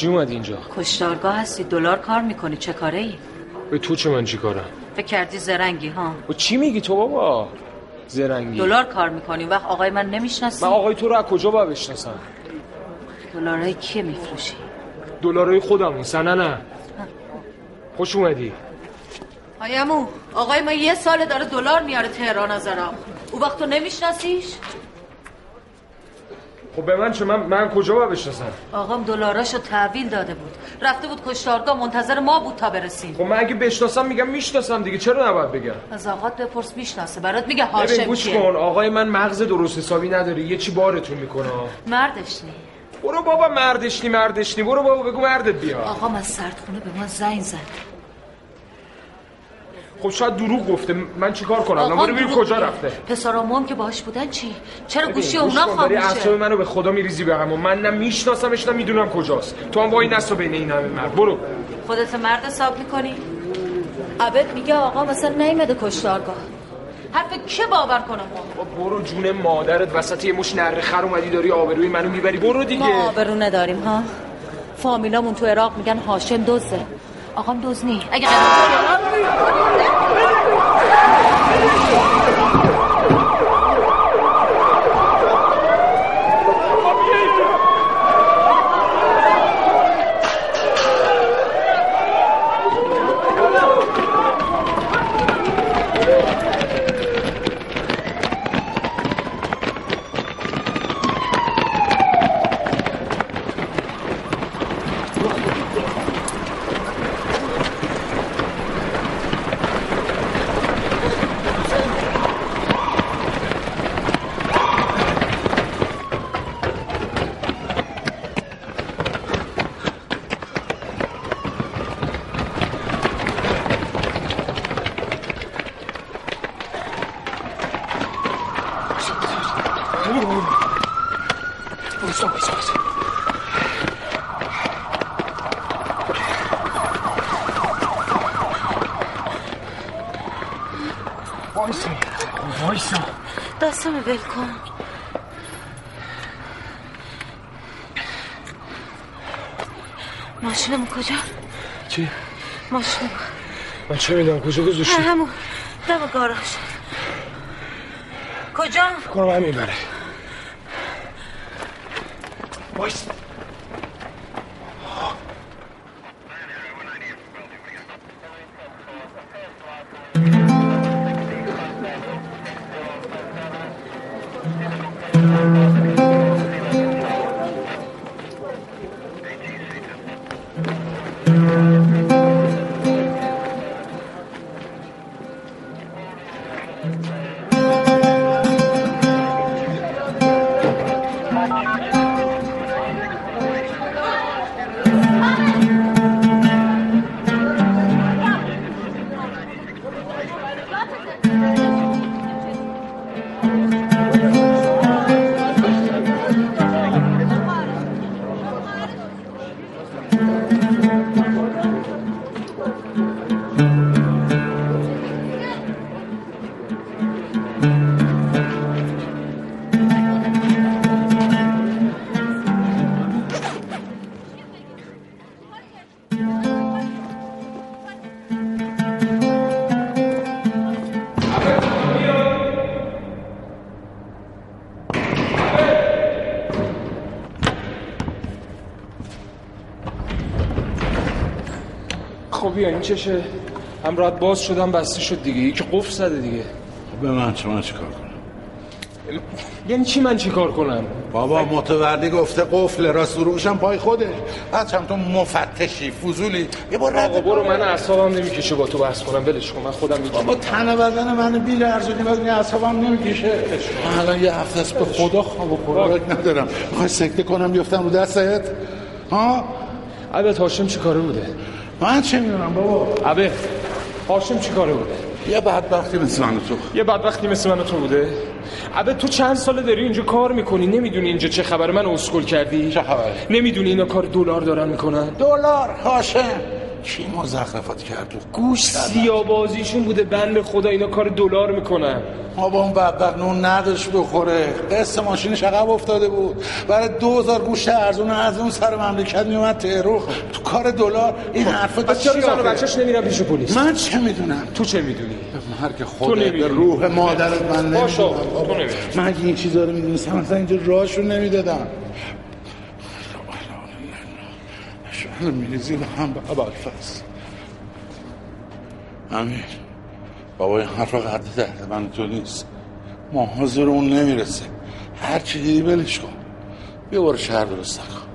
چی اومدی اینجا؟ کشتارگاه هستی دلار کار می‌کنی چه کاره ای؟ به تو چه من چی کارم؟ فکر کردی زرنگی ها با چی میگی تو بابا؟ زرنگی دلار کار می‌کنی وقت آقای من نمی‌شناسی من آقای تو رو از کجا باید بشناسم؟ دلارای کیه میفروشی دلارای خودمون سنه نه خوش اومدی آیمو آقای ما یه سال داره دلار میاره تهران از او وقت تو نمیشناسیش خب به من چه من من کجا باید بشناسم؟ آقام دلاراشو تحویل داده بود. رفته بود کشتارگاه منتظر ما بود تا برسیم. خب من اگه بشناسم میگم می‌شناسم دیگه چرا نباید بگم؟ از آقات بپرس می‌شناسه. برات میگه ببین هاشم گوش کیه. کن. آقای من مغز درست حسابی نداره. یه چی بارتون می‌کنه. مردش نی. برو بابا مردشنی مردشنی برو بابا بگو مردت بیا. آقام از سردخونه به ما زنگ زد. خب شاید دروغ گفته. من چیکار کنم؟ من برو ببین کجا. رفته. پسرامو هم که باهاش بودن چی؟ چرا گوشی گوش اونا اعصاب خاموشه؟ منو به خدا میریزی به هم و من نه میشناسمش نه می‌دونم کجاست. تو هم وای نسا بین این همه مرد. برو. خودت مرد حساب می‌کنی؟ عبد میگه آقا مثلا نیمده کشتارگاه. حرف که باور کنم بابا برو جون مادرت وسط یه مش نره خر اومدی داری آبروی منو می‌بری. برو دیگه. ما آبرو نداریم ها؟ فامیلامون تو عراق میگن هاشم دزده آقام دوز نی اگه وایسا وایسا دستم ول کن ماشینم کجا؟ چی؟ ماشینم من چه می‌دونم کجا گذاشتی همون دم گاراژ کجا؟ کنم همین بره این چشه هم راحت باز شدم بسته شد دیگه. یکی قفل زده دیگه. به من چه من چیکار کنم؟ یعنی چی من چیکار کنم؟ بابا متوردی گفته قفل راست دروغشم پای خودش. بچم تو مفتشی فضولی. یه بار رد آقا برو من اعصابم نمی‌کشه با تو بحث کنم. ولش کن من خودم میگم. بابا تن بدن من بی ارزونی بعد این اعصابم نمی‌کشه. من الان یه هفته است به خدا خواب و خوراک ندارم. می‌خوای سکته کنم بیفتم رو دستت؟ ها؟ عبد هاشم چی کاره بوده؟ من چه می‌دونم بابا؟ عبد هاشم چی کاره بوده یه بدبختی مثل من و تو. یه بدبختی مثل من و تو بوده؟ عبد تو چند ساله داری اینجا کار می‌کنی؟ نمی‌دونی اینجا چه خبره؟ من اسکل کردی؟ چه خبره؟ نمی‌دونی اینا کار دلار دارن می‌کنن؟ دلار هاشم. کی مزخرفات کرد؟ تو گوش سیابازیشون بوده بند خدا اینا کار دلار می‌کنن. ما با اون بدبخت نون نداشت بخوره. قسط ماشینش عقب افتاده بود. برای دوزار گوشت ارزون از اون سر مملکت میومد تهرو تو کار دلار. این حرفا پس چرا زن بچه‌ش نمیرن پیش پلیس؟ من چه می‌دونم؟ تو چه می‌دونی؟ هر که تو خود. به روح مادرت من نمی‌دونم. تو. من این چیزا رو می‌دونستم اصلا اینجا راهشون نمی‌دادم. شهر میریزی به هم به ابوالفضل امیر بابا حرفا قد درد من تو نیست. ما حاضر اون نمی‌رسه هر چی دیدی ولش کن. بیا برو شهر درست نکن.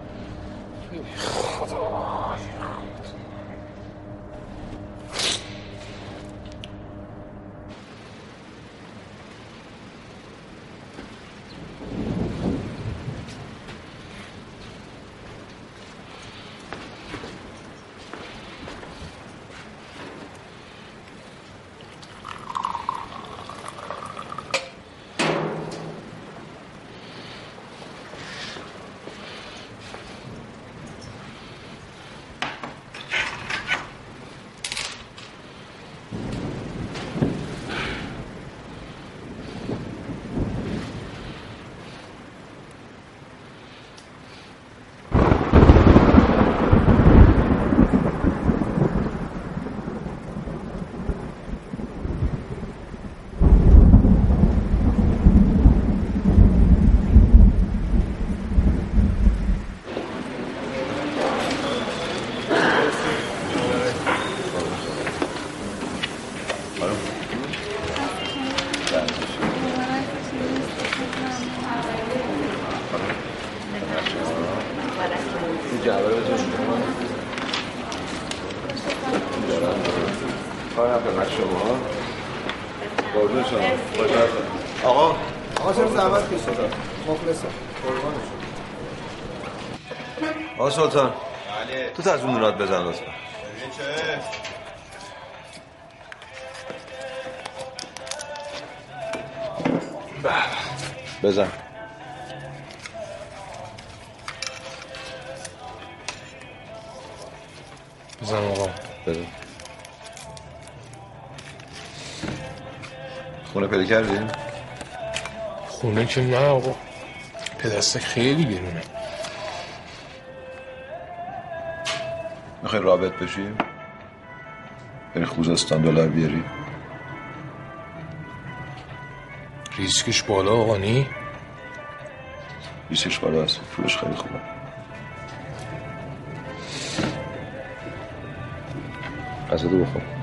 که نه آقا. پدستک خیلی بیرونه. می‌خوای رابط بشیم بری خوزستان دلار بیاری؟ ریسکش بالا آقا نی؟ ریسکش بالا هست فروش خیلی خوبه. غذا بخور.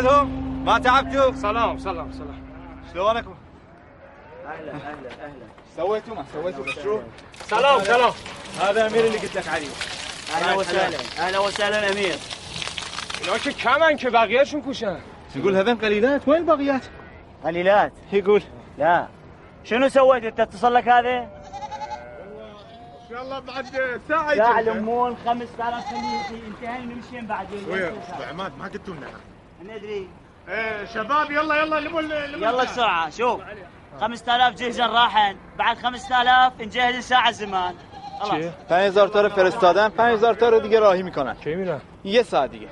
يسعدهم ما تعبتوا؟ سلام سلام سلام. شلونكم؟ أهلا أهلا أهلا. سويتوا ما سويتوا شو؟ سلام سلام. هذا أمير اللي قلت لك عليه. أهلا وسهلا. أهلا. وسهلا أمير. که کمن که بقیهشون کوشن يقول هذين قليلات؟ وين الباقيات؟ قليلات. يقول. لا. شنو سويت؟ أنت اتصل لك هذا؟ ان شاء الله بعد ساعه ساعة الأمون 5000 خليه ينتهي ونمشي بعدين عماد ما قلتوا لنا. ندري ايه شباب يلا يلا لموا يلا بسرعة شوف 5000 جهزا راحن بعد 5000 نجهز ساعة زمان خلاص 5000 تا رو فرستادن 5000 تا رو دیگه راهی می‌کنن کی میرن یه ساعت دیگه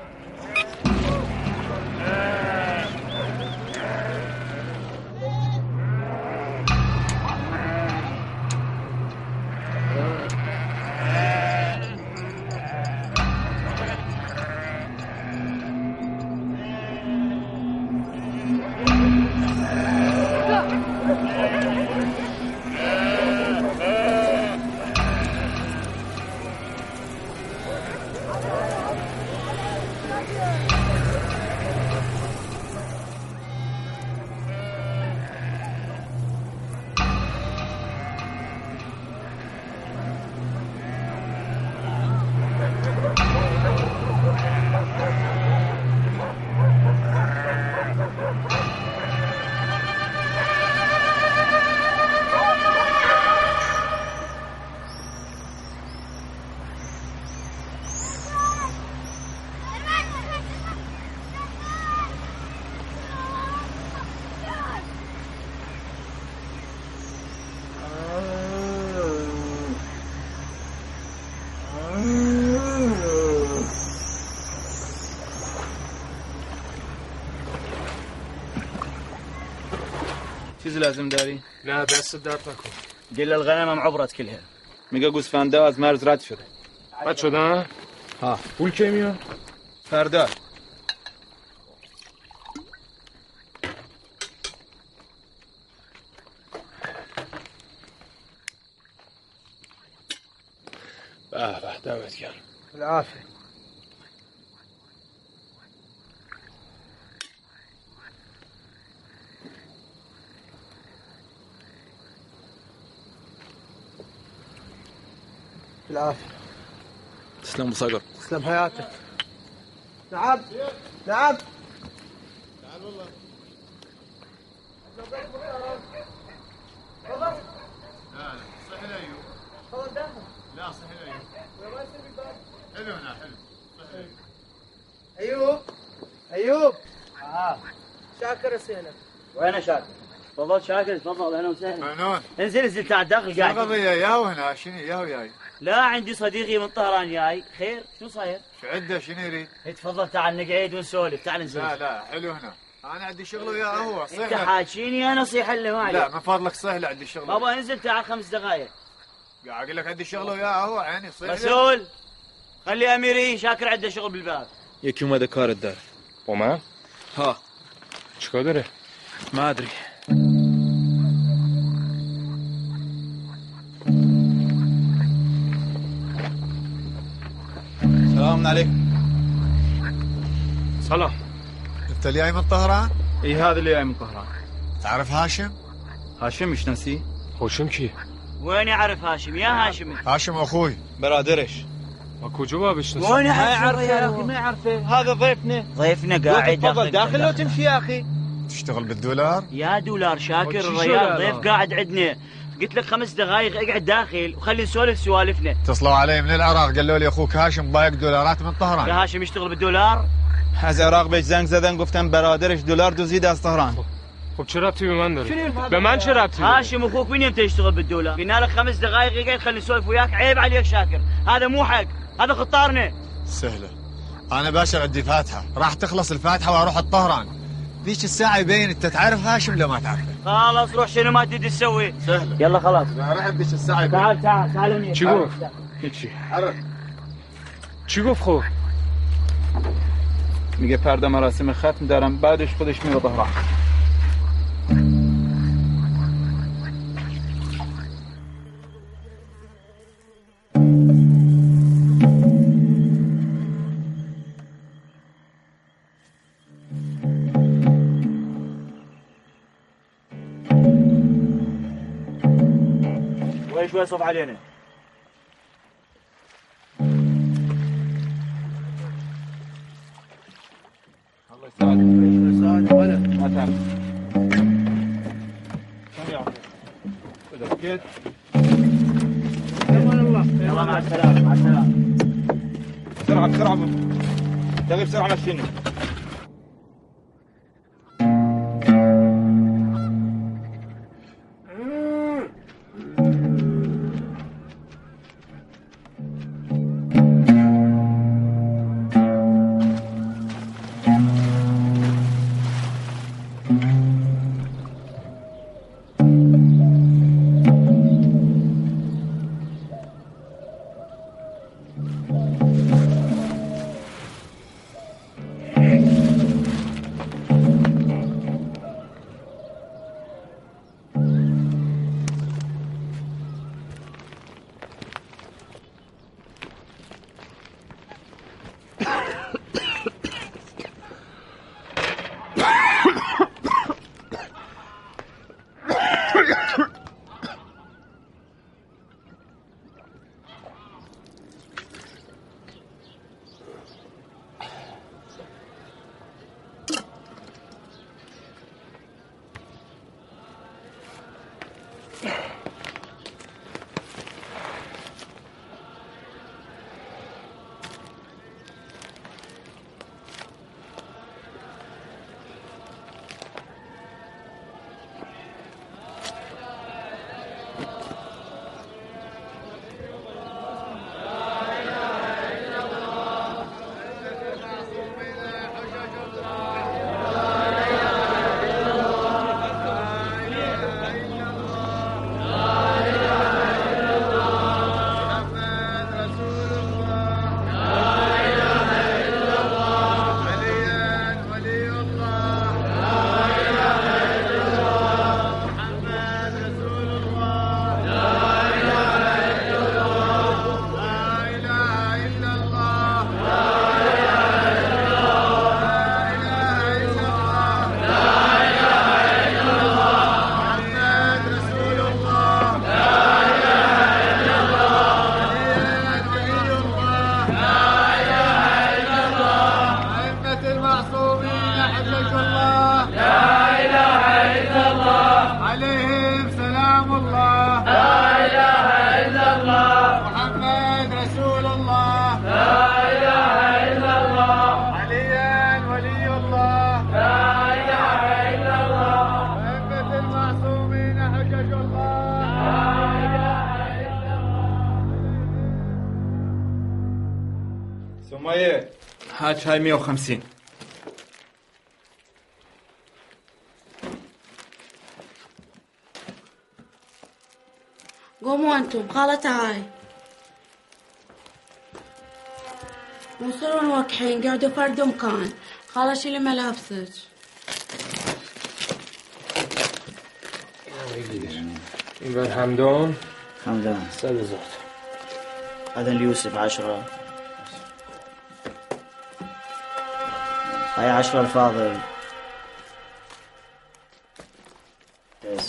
لازم داری؟ نه دست درد نکن. قل الغنم هم عبرت كلها میگه گوسفنده از مرز رد شده. رد شدن؟ ها؟ پول کی میاد؟ فردا. به به دمت گرم. العافية العافية تسلم أبو صقر. تسلم حياتك. نعم نعم لا صحيح حلو هنا حلو ايوب ايوب آه. شاكر اسئله وين شاكر؟ تفضل شاكر تفضل أهلا وسهلا. ممنون انزل انزل تعال داخل شنو قاعد قضية؟ ياهو هنا شنو؟ ياهو جاي. لا عندي صديقي من طهران جاي. خير؟ شو صاير؟ شو عنده شنو يريد؟ إيه، تفضل تعال نقعد ونسولف. تعال انزل لا لا حلو هنا. أنا عندي شغل وياه هو إنت صحة حاجيني أنا صيح اللي ما لا عليك من فضلك سهلة عندي شغل. بابا انزل تعال خمس دقائق قاعد أقول لك عندي شغل وياه هو عيني صحة مسؤول خلي أميري شاكر عنده شغل بالباب. کارت داره با من؟ ها. چیکار داره؟ ما أدري. السلام عليكم. سلام. انت اللي جاي من طهران؟ إي هذا اللي جاي من طهران تعرف هاشم؟ هاشم مش ناسيه هاشم کی؟ وين يعرف هاشم؟ يا هاشم. هاشم أخوي. برادرش و کجا باید بشناسم؟ وين ما يعرف يا أخي ما يعرفه. هذا ضيفنا. ضيفنا قاعد تفضل داخل لو تمشي يا أخي. تشتغل بالدولار؟ يا دولار شاكر الريال؟ ضيف قاعد عندنا. قلت لك خمس دقائق اقعد داخل وخلي نسولف سوالفنا. اتصلوا علي من العراق قالوا لي أخوك هاشم بايق دولارات من يا طهران هاشم يشتغل بالدولار؟ از عراق بهش زنگ زدن گفتن برادرش دلار دزدید از طهران. خب چه ربطی به من داره؟ به من چه ربطی؟ هاشم أخوك من يمتى يشتغل بالدولار. قلنا لك خمس دقائق اقعد خلي نسولف وياك. عيب عليك شاكر. هذا مو حق. هذا خطارنا. سهلة. أنا باشا عندي فاتحة راح تخلص الفاتحة وأروح الطهران. ذيك الساعة يبين أنت تعرف هاشم ولا ما تعرفه خلاص روح شنو ما تدري تسوي. سهلة. يلا خلاص. راح ذيك الساعة يبين تعال تعال تعال گفت؟ هیچی چی گفت خب؟ میگه فردا مراسم ختم دارم بعدش خودش میره طهران شوي صف علينا. الله يسعدك يساعدك؟ ولا ما تعرف. إذا بكيت. أمان الله يلا مع السلامة مع السلامة. بسرعة بسرعة. تغيب بسرعة على وخمسين قوموا أنتم خالتها تعالي وصلوا الوكحين قعدوا فرد مكان. خالة شيلي ملابسك. این بر همدان همدان صد زاد عدن لیوسف عشرة. هاي عشرة الفاضل.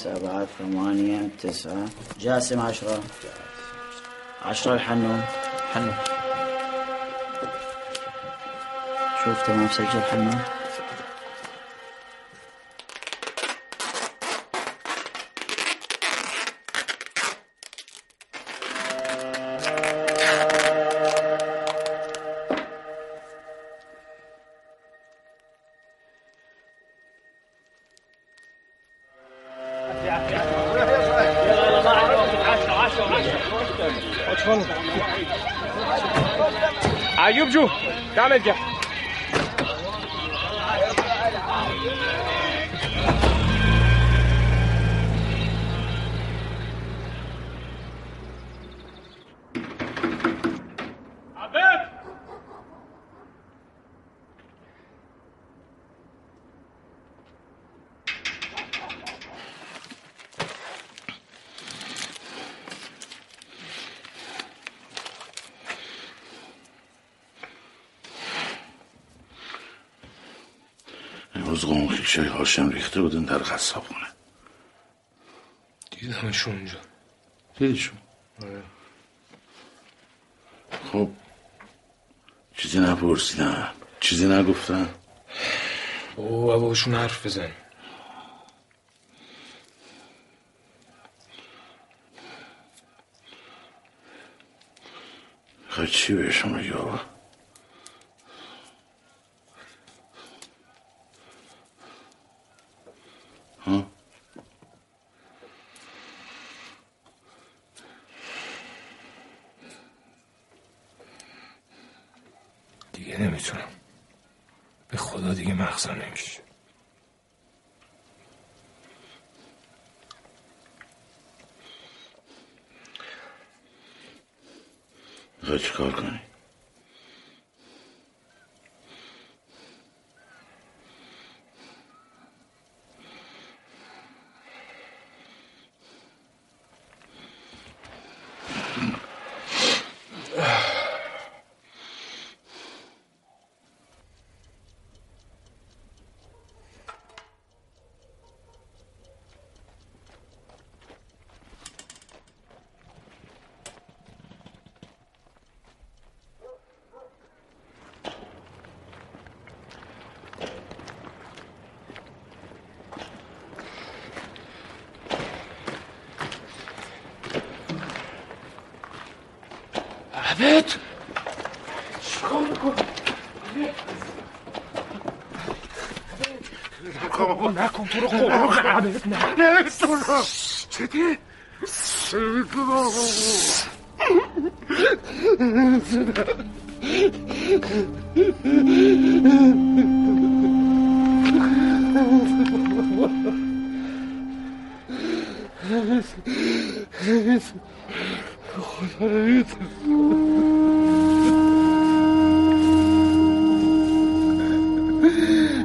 بعد ثمانية تسعة. جاسم عشرة. عشرة الحنو حنو شوف تمام سجل حنو هاشم ریخته بودن در قصاب خونه دیدمشون اونجا دیدشون خب چیزی نپرسیدن چیزی نگفتن او باشون حرف بزن. خواهی چی بهشون بگی بابا ها دیگه نمی‌تونم به خدا دیگه مغزم نمیشه خواهی چی کار کنی عبد چیکار می‌کنی؟ نکن نکن تو رو خدا عبد نه نمی‌تونم چطه؟ خدا نمی‌تونم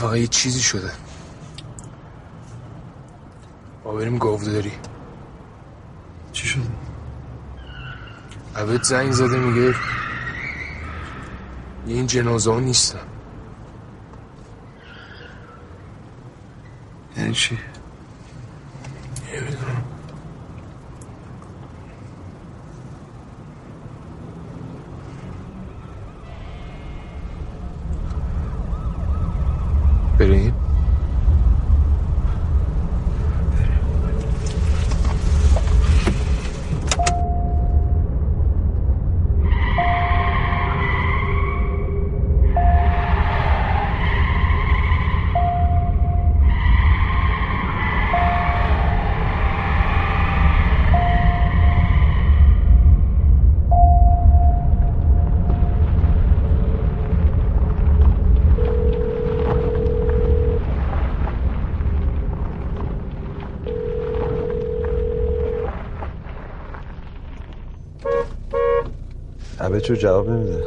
فقط یه چیزی شده با بریم گاوداری چی شد؟ عبد زنگ زده میگه یه این جنازه ها نیستن یعنی چی؟ چون جواب نمیده.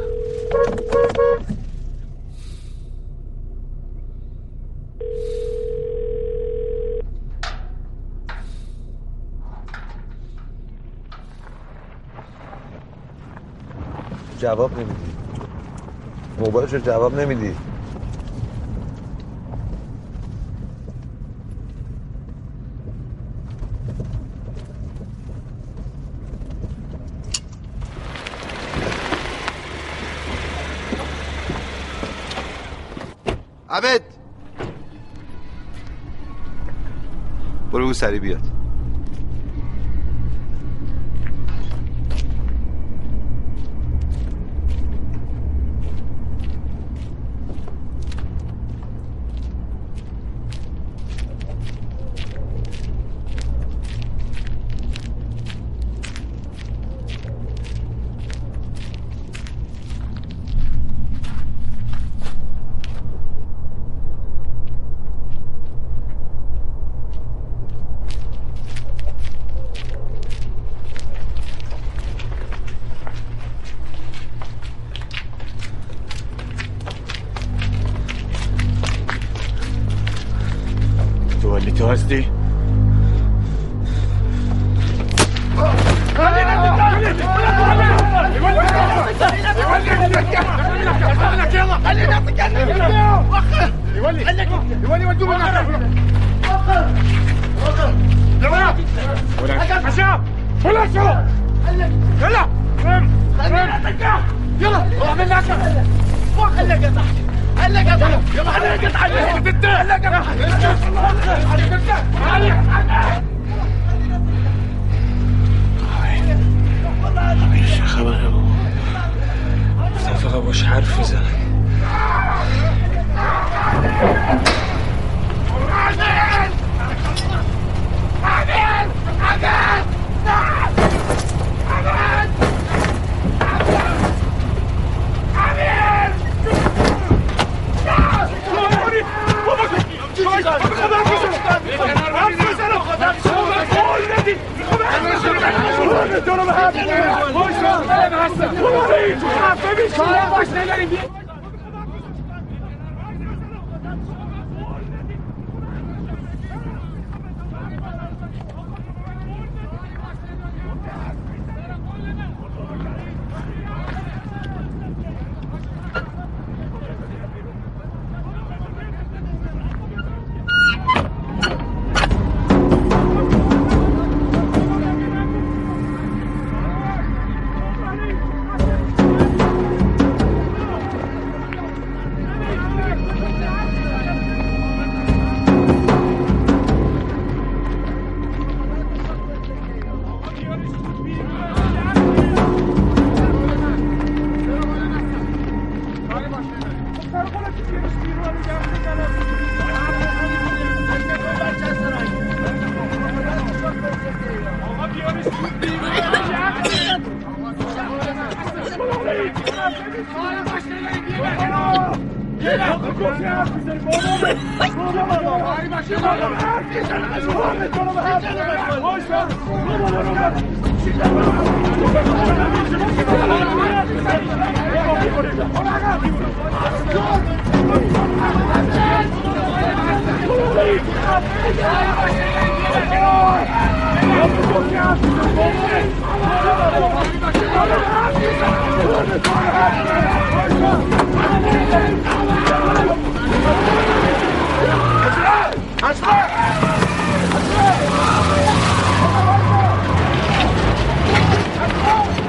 جواب نمیدی. موبایلش جواب نمیدی. عبد. برو او سری بیاد. That's right! Let's go!